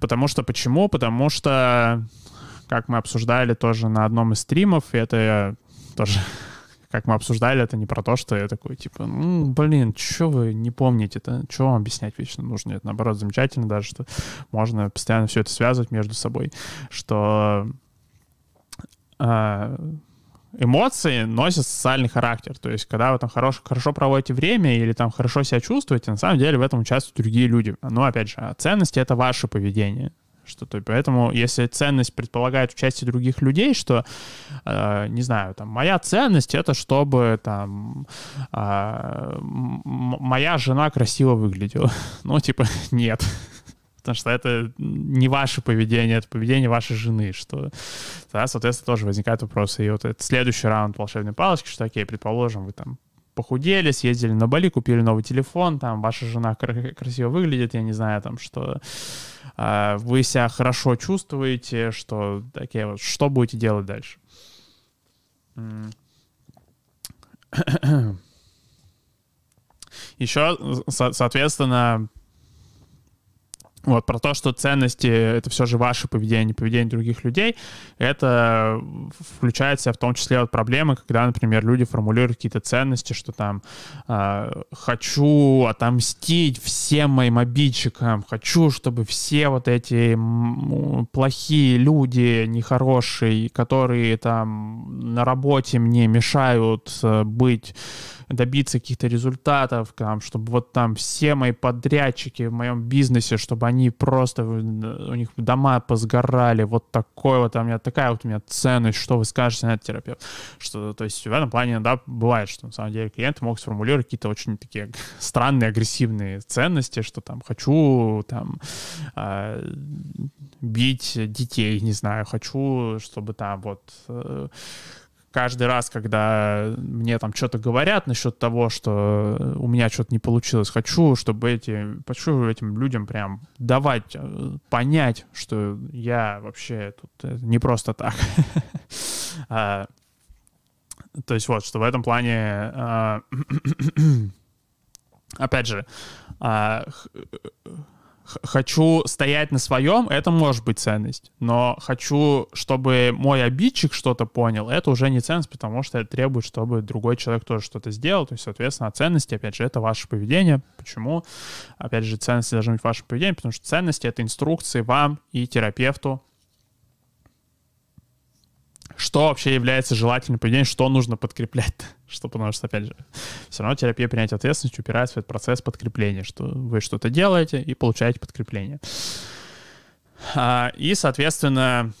потому что почему? Потому что как мы обсуждали тоже на одном из стримов, это я тоже как мы обсуждали, это не про то, что я такой, типа, ну, блин, что вы не помните это? Что вам объяснять вечно нужно? Это, наоборот, замечательно даже, что можно постоянно все это связывать между собой, что эмоции носят социальный характер. То есть, когда вы там хорошо, хорошо проводите время или там хорошо себя чувствуете, на самом деле в этом участвуют другие люди. Но, опять же, а ценности — это ваше поведение. Что то поэтому, если ценность предполагает участие других людей, что, э, не знаю, там, моя ценность это чтобы там э, моя жена красиво выглядела. Ну, типа, нет потому что это не ваше поведение, это поведение вашей жены, что, да, соответственно, тоже возникают вопросы. И вот этот следующий раунд волшебной палочки, что, окей, предположим, вы там похудели, съездили на Бали, купили новый телефон, там ваша жена красиво выглядит, я не знаю, там, что э, вы себя хорошо чувствуете, что такие вот, что будете делать дальше? Еще, соответственно, вот, про то, что ценности — это все же ваше поведение, поведение других людей, это включается в том числе вот проблемы, когда, например, люди формулируют какие-то ценности, что там э, «хочу отомстить всем моим обидчикам», «хочу, чтобы все вот эти плохие люди, нехорошие, которые там на работе мне мешают э, быть добиться каких-то результатов, там, чтобы вот там все мои подрядчики в моем бизнесе, чтобы они просто, у них дома позгорали, вот такой вот, а у меня такая вот у меня ценность, что вы скажете на этот терапевт. Что, то есть в этом плане, да, бывает, что на самом деле клиенты могут сформулировать какие-то очень такие странные, агрессивные ценности, что там хочу там э, бить детей, не знаю, хочу, чтобы там вот э, каждый раз, когда мне там что-то говорят насчет того, что у меня что-то не получилось, хочу, чтобы эти, хочу этим людям прям давать, э, понять, что я вообще тут э, не просто так. А, то есть вот, что в этом плане, а, опять же, а, хочу стоять на своем, это может быть ценность. Но хочу, чтобы мой обидчик что-то понял, это уже не ценность, потому что это требует, чтобы другой человек тоже что-то сделал. То есть, соответственно, ценности, опять же, это ваше поведение. Почему? Опять же, ценности должны быть в вашем поведении, потому что ценности — это инструкции вам и терапевту что вообще является желательным поведением, что нужно подкреплять. Что, потому что, опять же, все равно терапия принятия ответственности упирается в этот процесс подкрепления, что вы что-то делаете и получаете подкрепление. А, и, соответственно,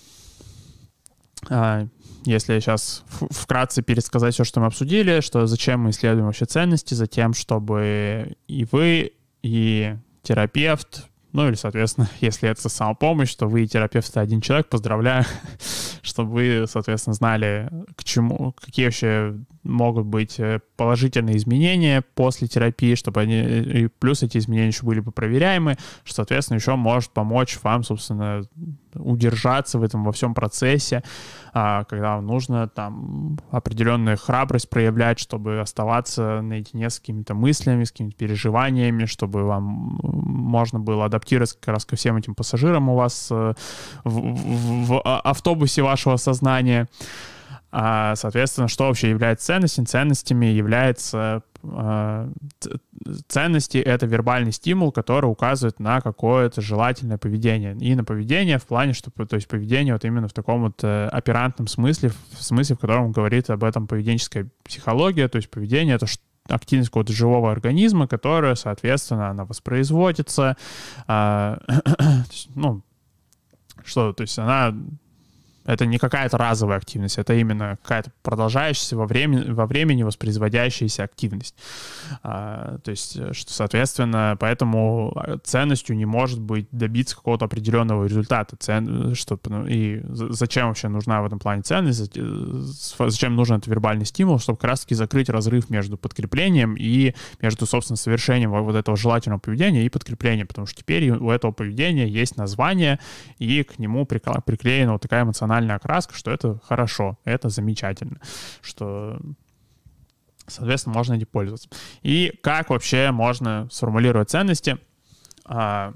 а, если сейчас вкратце пересказать все, что мы обсудили, что зачем мы исследуем вообще ценности, за тем, чтобы и вы, и терапевт, ну или, соответственно, если это самопомощь, то вы и терапевт один человек, поздравляю, чтобы вы, соответственно, знали, к чему, какие вообще могут быть э, положительные изменения после терапии, чтобы они, и плюс эти изменения еще были бы проверяемы, что, соответственно, еще может помочь вам, собственно, удержаться в этом во всем процессе, а, когда нужно там определенную храбрость проявлять, чтобы оставаться наедине с какими-то мыслями, с какими-то переживаниями, чтобы вам можно было адаптироваться как раз ко всем этим пассажирам у вас э, в, в, в автобусе вашего сознания. А, соответственно, что вообще является ценностями? Ценностями является а, ценности — это вербальный стимул, который указывает на какое-то желательное поведение. И на поведение в плане, что, то есть поведение вот именно в таком вот э, оперантном смысле, в смысле, в котором говорит об этом поведенческая психология, то есть поведение — это активность какого-то живого организма, которая, соответственно, она воспроизводится, а, ну, что, то есть она это не какая-то разовая активность, это именно какая-то продолжающаяся во, времени, во времени воспроизводящаяся активность. А, то есть, э, что, соответственно, поэтому э, ценностью не может быть добиться какого-то определенного результата. Цен, что, ну, и зачем вообще нужна в этом плане ценность, э, зачем нужен этот вербальный стимул, чтобы как раз-таки закрыть разрыв между подкреплением и между, собственно, совершением вот этого желательного поведения и подкреплением, потому что теперь у этого поведения есть название, и к нему приклеена вот такая эмоциональная эмоциональная окраска, что это хорошо, это замечательно, что соответственно, можно этим пользоваться. И как вообще можно сформулировать ценности? А,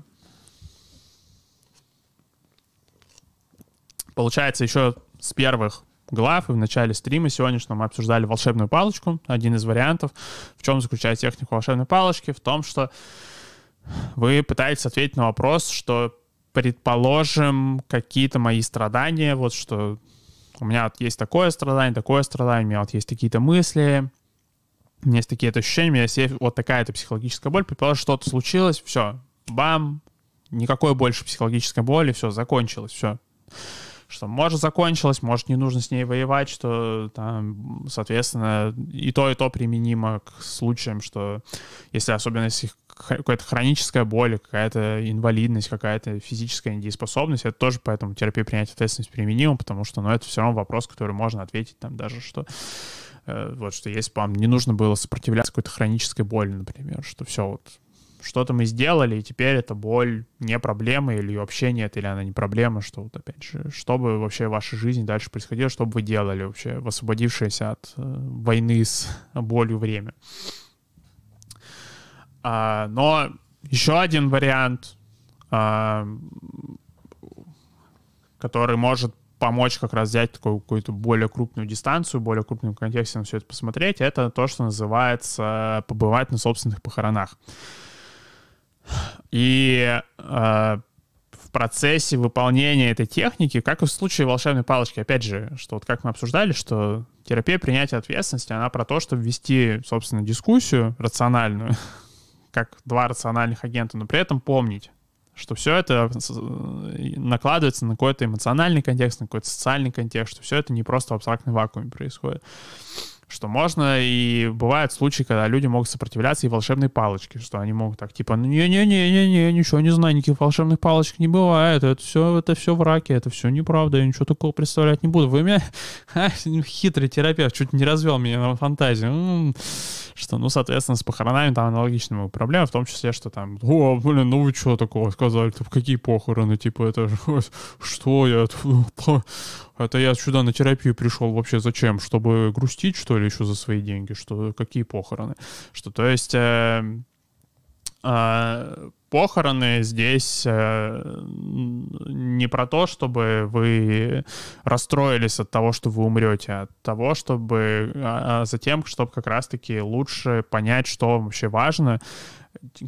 получается, еще с первых глав и в начале стрима сегодняшнего мы обсуждали волшебную палочку, один из вариантов. В чем заключается техника волшебной палочки? В том, что вы пытаетесь ответить на вопрос, что предположим, какие-то мои страдания, вот что у меня вот есть такое страдание, такое страдание, у меня вот есть какие-то мысли, у меня есть такие-то ощущения, у меня есть вот такая-то психологическая боль, предположим, что-то случилось, все, бам, никакой больше психологической боли, все, закончилось, все что может закончилось, может не нужно с ней воевать, что там, соответственно, и то, и то применимо к случаям, что если особенно если какая-то хроническая боль, какая-то инвалидность, какая-то физическая недееспособность, это тоже поэтому терапия принятия ответственности применима, потому что, ну, это все равно вопрос, который можно ответить там даже, что э, вот, что если бы вам не нужно было сопротивляться какой-то хронической боли, например, что все, вот что-то мы сделали, и теперь эта боль не проблема, или ее вообще нет, или она не проблема, что вот опять же, что бы вообще в вашей жизни дальше происходило, что бы вы делали вообще, освободившееся от э, войны с болью время. А, но еще один вариант, а, который может помочь как раз взять такую какую-то более крупную дистанцию, более крупным контексте на все это посмотреть, это то, что называется побывать на собственных похоронах. И э, в процессе выполнения этой техники, как и в случае волшебной палочки, опять же, что вот как мы обсуждали, что терапия принятия ответственности, она про то, чтобы вести, собственно, дискуссию рациональную, как два рациональных агента, но при этом помнить, что все это накладывается на какой-то эмоциональный контекст, на какой-то социальный контекст, что все это не просто в абстрактном вакууме происходит что можно, и бывают случаи, когда люди могут сопротивляться и волшебной палочке, что они могут так, типа, не-не-не-не-не, ничего не знаю, никаких волшебных палочек не бывает, это все, это все враки, это все неправда, я ничего такого представлять не буду. Вы меня, хитрый терапевт, чуть не развел меня на фантазию. Что, ну, соответственно, с похоронами там аналогичные проблемы, в том числе, что там, о, блин, ну вы что такого сказали, -то, какие похороны, типа, это что я, это я сюда на терапию пришел вообще зачем? Чтобы грустить, что ли, еще за свои деньги? Что, какие похороны? Что, то есть... Э, э, похороны здесь э, не про то, чтобы вы расстроились от того, что вы умрете, а от того, чтобы а, а затем, чтобы как раз-таки лучше понять, что вообще важно,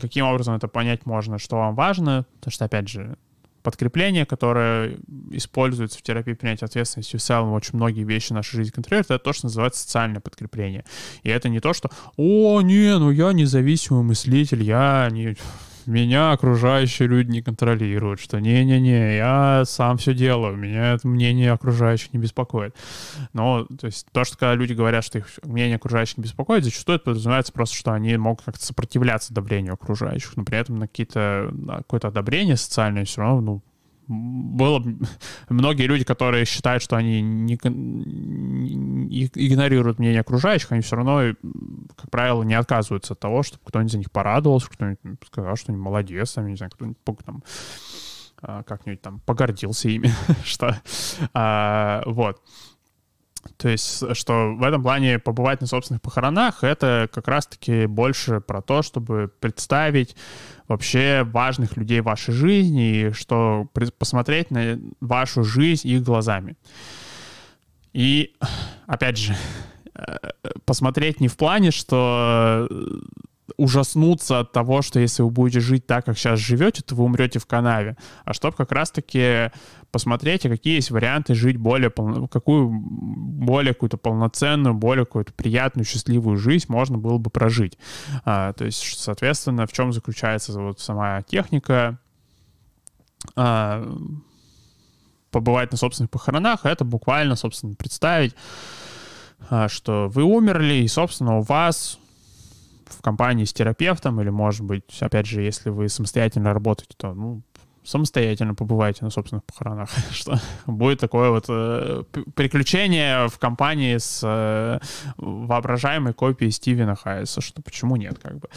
каким образом это понять можно, что вам важно, потому что, опять же, подкрепление, которое используется в терапии принятия ответственности, в целом очень многие вещи в нашей жизни контролируют, это то, что называется социальное подкрепление. И это не то, что «О, не, ну я независимый мыслитель, я не меня окружающие люди не контролируют, что не-не-не, я сам все делаю, меня это мнение окружающих не беспокоит. Но, то есть, то, что когда люди говорят, что их мнение окружающих не беспокоит, зачастую это подразумевается просто, что они могут как-то сопротивляться давлению окружающих, но при этом на какие-то, какое-то одобрение социальное все равно, ну, было многие люди, которые считают, что они не, не игнорируют мнение окружающих, они все равно, как правило, не отказываются от того, чтобы кто-нибудь за них порадовался, кто-нибудь сказал, что они молодец, там, не знаю, кто-нибудь там а, как-нибудь там погордился ими, что а, вот. То есть, что в этом плане побывать на собственных похоронах, это как раз-таки больше про то, чтобы представить вообще важных людей в вашей жизни, и что посмотреть на вашу жизнь их глазами. И, опять же, э, посмотреть не в плане, что ужаснуться от того, что если вы будете жить так, как сейчас живете, то вы умрете в канаве. А чтобы как раз-таки посмотреть, какие есть варианты жить более, полно, какую более какую-то полноценную, более какую-то приятную, счастливую жизнь можно было бы прожить. А, то есть, соответственно, в чем заключается вот сама техника а, побывать на собственных похоронах, это буквально, собственно, представить, а, что вы умерли, и, собственно, у вас в компании с терапевтом, или, может быть, опять же, если вы самостоятельно работаете, то, ну, самостоятельно побывайте на собственных похоронах, что будет такое вот э, приключение в компании с э, воображаемой копией Стивена Хайса, что почему нет, как бы.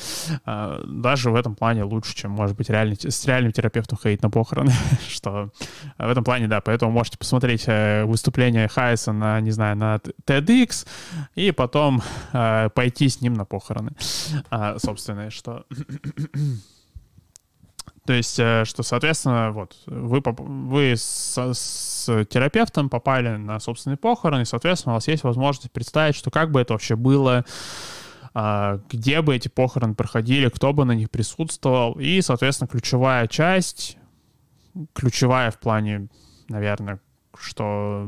Э, даже в этом плане лучше, чем, может быть, реальный, с реальным терапевтом ходить на похороны, что в этом плане, да, поэтому можете посмотреть э, выступление Хайса на, не знаю, на TEDx и потом э, пойти с ним на похороны, э, собственно, что то есть, э, что, соответственно, вот, вы, вы с, с терапевтом попали на собственный похорон, и, соответственно, у вас есть возможность представить, что как бы это вообще было, а, где бы эти похороны проходили, кто бы на них присутствовал. И, соответственно, ключевая часть, ключевая в плане, наверное, что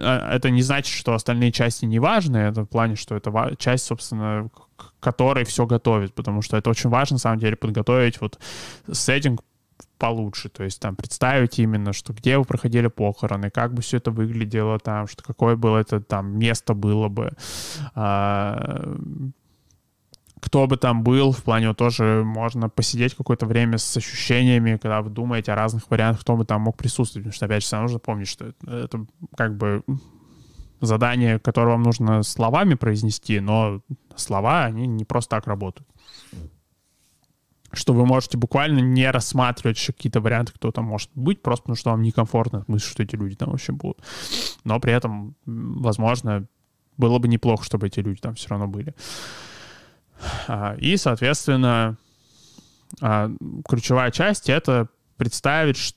а, это не значит, что остальные части не важны, это в плане, что это часть, собственно, которой все готовит, потому что это очень важно, на самом деле, подготовить вот сеттинг получше, то есть там представить именно, что где вы проходили похороны, как бы все это выглядело там, что какое было это там место было бы, а, кто бы там был, в плане вот тоже можно посидеть какое-то время с ощущениями, когда вы думаете о разных вариантах, кто бы там мог присутствовать, потому что, опять же, нужно помнить, что это, это как бы задание, которое вам нужно словами произнести, но слова, они не просто так работают. Что вы можете буквально не рассматривать какие-то варианты, кто там может быть, просто потому что вам некомфортно мысль, что эти люди там вообще будут. Но при этом, возможно, было бы неплохо, чтобы эти люди там все равно были. А, и, соответственно, а, ключевая часть — это представить,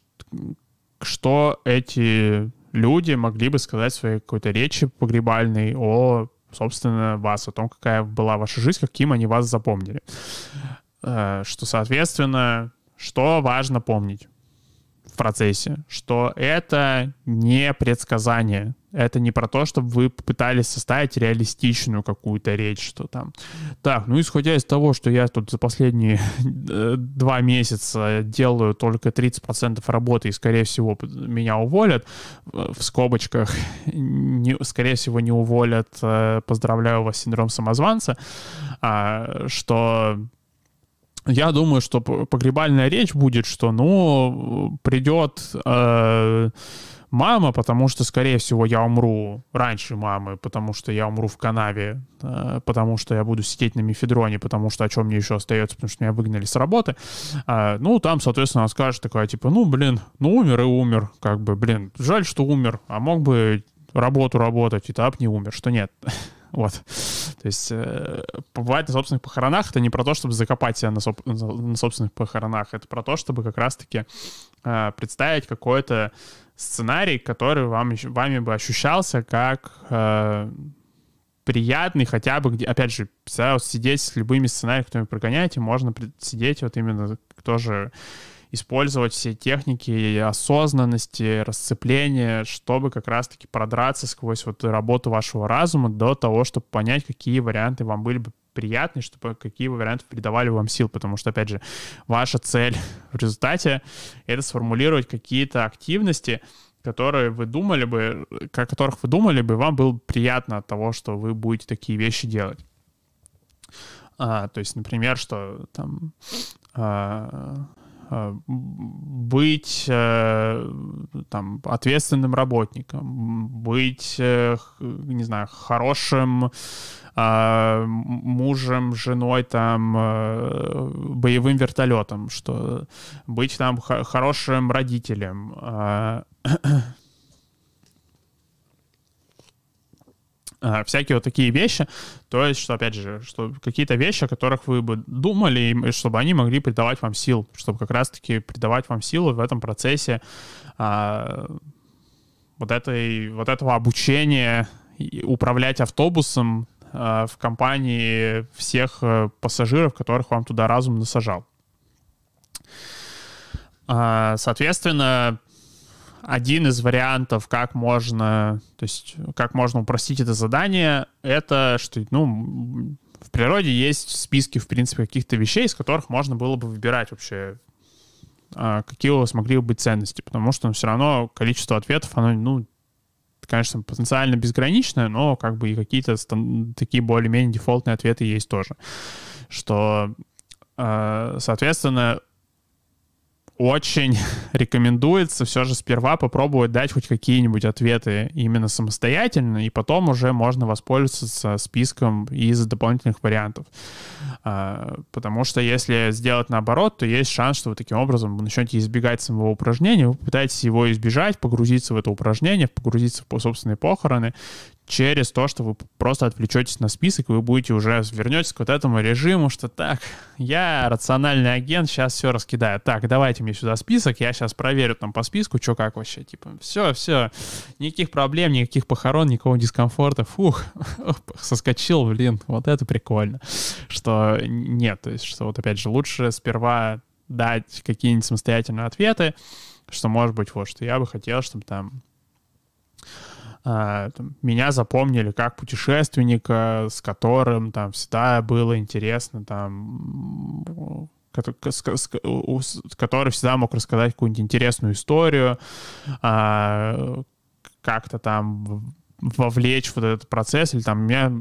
что эти люди могли бы сказать в своей какой-то речи погребальной о, собственно, вас, о том, какая была ваша жизнь, каким они вас запомнили. А, что, соответственно, что важно помнить в процессе, что это не предсказание, это не про то, чтобы вы попытались составить реалистичную какую-то речь, что там. Так, ну исходя из того, что я тут за последние э, два месяца делаю только 30% работы и, скорее всего, меня уволят, в скобочках, не, скорее всего, не уволят, э, поздравляю вас, синдром самозванца, а, что я думаю, что погребальная речь будет, что, ну, придет э, мама, потому что, скорее всего, я умру раньше мамы, потому что я умру в канаве, э, потому что я буду сидеть на мифедроне, потому что о чем мне еще остается, потому что меня выгнали с работы. Э, ну, там, соответственно, она скажет такая, типа, ну, блин, ну, умер и умер, как бы, блин, жаль, что умер, а мог бы работу работать, и так не умер, что нет. Вот. То есть э, побывать на собственных похоронах — это не про то, чтобы закопать себя на, соб- на собственных похоронах, это про то, чтобы как раз-таки э, представить какой-то сценарий, который вам, вами бы ощущался как э, приятный, хотя бы, где, опять же, вот сидеть с любыми сценариями, которые вы прогоняете, можно сидеть вот именно тоже использовать все техники осознанности, расцепления, чтобы как раз-таки продраться сквозь вот работу вашего разума до того, чтобы понять, какие варианты вам были бы приятны, чтобы какие варианты придавали вам сил, потому что, опять же, ваша цель в результате — это сформулировать какие-то активности, которые вы думали бы, о которых вы думали бы, вам было приятно от того, что вы будете такие вещи делать. А, то есть, например, что там а, Э, быть э, там, ответственным работником, быть, э, не знаю, хорошим мужем, женой, там, боевым вертолетом, что быть там хорошим родителем, а, всякие вот такие вещи. То есть, что, опять же, что какие-то вещи, о которых вы бы думали, чтобы они могли придавать вам сил, чтобы как раз-таки придавать вам силу в этом процессе а, вот, этой, вот этого обучения управлять автобусом а, в компании всех а, пассажиров, которых вам туда разум насажал. А, соответственно, один из вариантов, как можно, то есть, как можно упростить это задание, это что, ну, в природе есть списки, в принципе, каких-то вещей, из которых можно было бы выбирать вообще, а, какие у вас могли бы быть ценности, потому что ну, все равно количество ответов, оно, ну, конечно, потенциально безграничное, но как бы и какие-то такие более-менее дефолтные ответы есть тоже. Что, а, соответственно, очень рекомендуется все же сперва попробовать дать хоть какие-нибудь ответы именно самостоятельно, и потом уже можно воспользоваться списком из дополнительных вариантов. А, потому что если сделать наоборот, то есть шанс, что вы таким образом начнете избегать самого упражнения, вы пытаетесь его избежать, погрузиться в это упражнение, погрузиться в собственные похороны, через то, что вы просто отвлечетесь на список, вы будете уже вернетесь к вот этому режиму, что так, я рациональный агент, сейчас все раскидаю. Так, давайте мне сюда список, я сейчас проверю там по списку, что как вообще, типа, все, все, никаких проблем, никаких похорон, никакого дискомфорта, фух, соскочил, блин, вот это прикольно, что нет, то есть, что вот опять же лучше сперва дать какие-нибудь самостоятельные ответы, что может быть вот, что я бы хотел, чтобы там там, меня запомнили как путешественника, с которым там всегда было интересно там который всегда мог рассказать какую-нибудь интересную историю, а, как-то там вовлечь вот этот процесс, или там меня,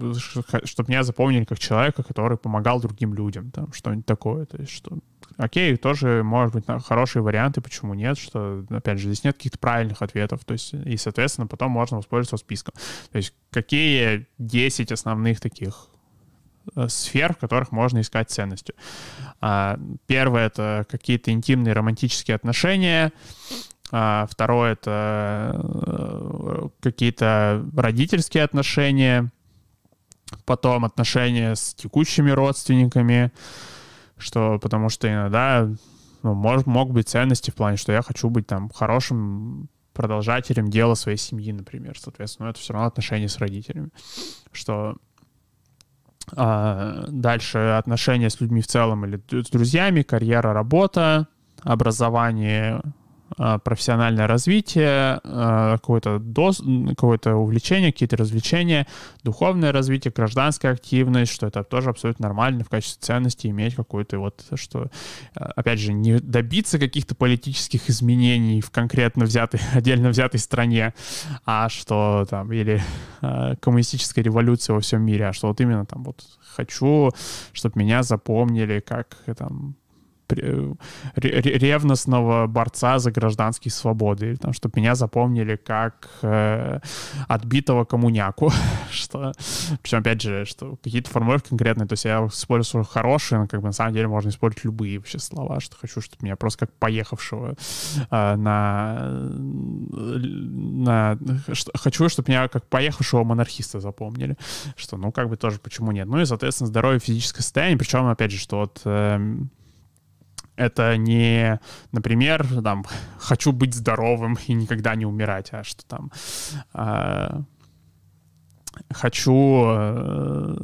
чтобы меня запомнили как человека, который помогал другим людям, там что-нибудь такое. То есть, что окей, тоже может быть хорошие варианты, почему нет, что, опять же, здесь нет каких-то правильных ответов, то есть, и, соответственно, потом можно воспользоваться списком. То есть, какие 10 основных таких э, сфер, в которых можно искать ценности. А, первое — это какие-то интимные романтические отношения, а, второе — это э, какие-то родительские отношения, Потом отношения с текущими родственниками, что потому что иногда ну, мог, мог быть ценности в плане, что я хочу быть там хорошим продолжателем дела своей семьи, например. Соответственно, это все равно отношения с родителями. Что а, дальше отношения с людьми в целом или с друзьями, карьера, работа, образование, профессиональное развитие, а, какое-то, дос, какое-то увлечение, какие-то развлечения, духовное развитие, гражданская активность, что это тоже абсолютно нормально в качестве ценности иметь какую-то вот, что, а, опять же, не добиться каких-то политических изменений в конкретно взятой, отдельно взятой стране, а что там, или коммунистическая революция во всем мире, а что вот именно там вот хочу, чтобы меня запомнили как там ревностного борца за гражданские свободы, или там, чтобы меня запомнили как э, отбитого коммуняку, что, причем, опять же, что какие-то формулировки конкретные, то есть я использую хорошие, но как бы на самом деле можно использовать любые вообще слова, что хочу, чтобы меня просто как поехавшего э, на, на что, хочу, чтобы меня как поехавшего монархиста запомнили, что, ну, как бы тоже почему нет. Ну и, соответственно, здоровье физическое состояние, причем, опять же, что вот э, это не, например, там, хочу быть здоровым и никогда не умирать, а что там э, хочу, э,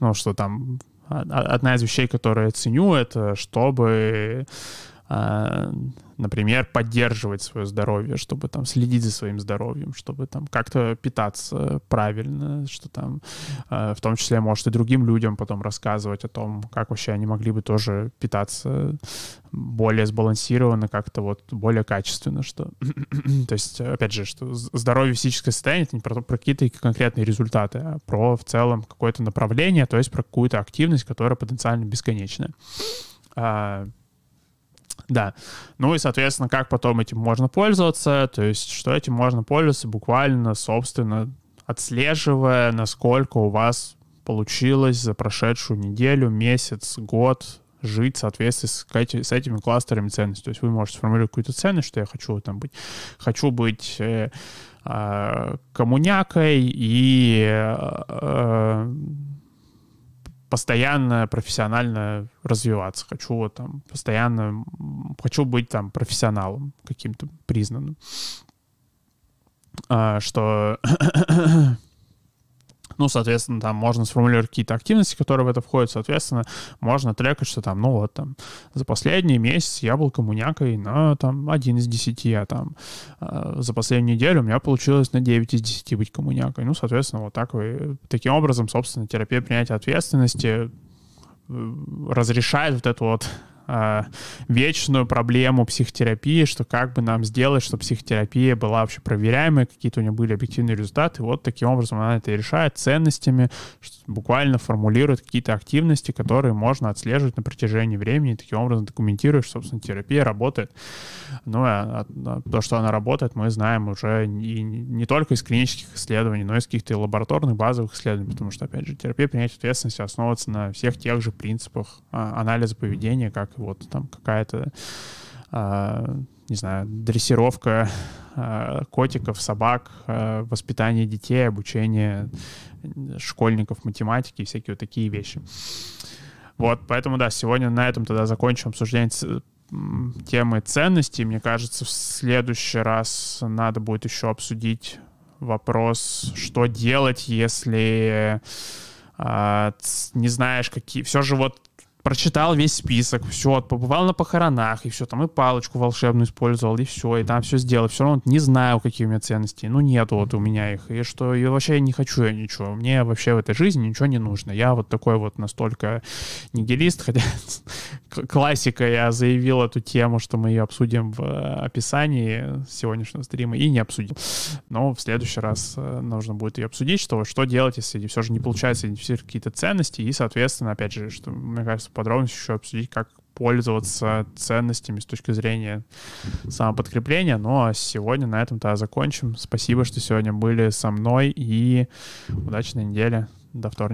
ну, что там, одна из вещей, которые я ценю, это чтобы э, например, поддерживать свое здоровье, чтобы там следить за своим здоровьем, чтобы там как-то питаться правильно, что там э, в том числе, может, и другим людям потом рассказывать о том, как вообще они могли бы тоже питаться более сбалансированно, как-то вот более качественно, что... То есть, опять же, что здоровье физическое состояние — это не про, про какие-то конкретные результаты, а про в целом какое-то направление, то есть про какую-то активность, которая потенциально бесконечная. Да. Ну и, соответственно, как потом этим можно пользоваться, то есть что этим можно пользоваться буквально, собственно, отслеживая, насколько у вас получилось за прошедшую неделю, месяц, год жить в соответствии с, с этими кластерами ценностей. То есть вы можете сформулировать какую-то ценность, что я хочу там быть. Хочу быть э, э, коммунякой и э, постоянно профессионально развиваться. Хочу там постоянно, хочу быть там профессионалом каким-то признанным. А, что ну, соответственно, там можно сформулировать какие-то активности, которые в это входят, соответственно, можно трекать, что там, ну, вот там, за последний месяц я был коммунякой на, там, один из десяти, а там, э, за последнюю неделю у меня получилось на 9 из 10 быть коммунякой. Ну, соответственно, вот так вы, таким образом, собственно, терапия принятия ответственности э, разрешает вот эту вот э, вечную проблему психотерапии, что как бы нам сделать, чтобы психотерапия была вообще проверяемой, какие-то у нее были объективные результаты. Вот таким образом она это решает ценностями, буквально формулирует какие-то активности, которые можно отслеживать на протяжении времени, и таким образом документируешь, собственно, терапия работает. Ну, а, а, то, что она работает, мы знаем уже не, не только из клинических исследований, но и из каких-то лабораторных базовых исследований, потому что, опять же, терапия принятия ответственности основывается на всех тех же принципах а, анализа поведения, как вот там какая-то, э, не знаю, дрессировка э, котиков, собак, э, воспитание детей, обучение школьников математики и всякие вот такие вещи. Вот, поэтому, да, сегодня на этом тогда закончим обсуждение темы ценностей. Мне кажется, в следующий раз надо будет еще обсудить вопрос, что делать, если э, не знаешь, какие... Все же вот прочитал весь список, все, побывал на похоронах, и все, там и палочку волшебную использовал, и все, и там все сделал. Все равно не знаю, какие у меня ценности. Ну, нету вот у меня их. И что, и вообще я не хочу я ничего. Мне вообще в этой жизни ничего не нужно. Я вот такой вот настолько нигилист, хотя классика, я заявил эту тему, что мы ее обсудим в э, описании сегодняшнего стрима, и не обсудил. Но в следующий раз э, нужно будет ее обсудить, что, что делать, если все же не получается идентифицировать какие-то ценности, и, соответственно, опять же, что, мне кажется, подробности еще обсудить, как пользоваться ценностями с точки зрения самоподкрепления. Ну а сегодня на этом-то закончим. Спасибо, что сегодня были со мной и удачной недели. До вторника.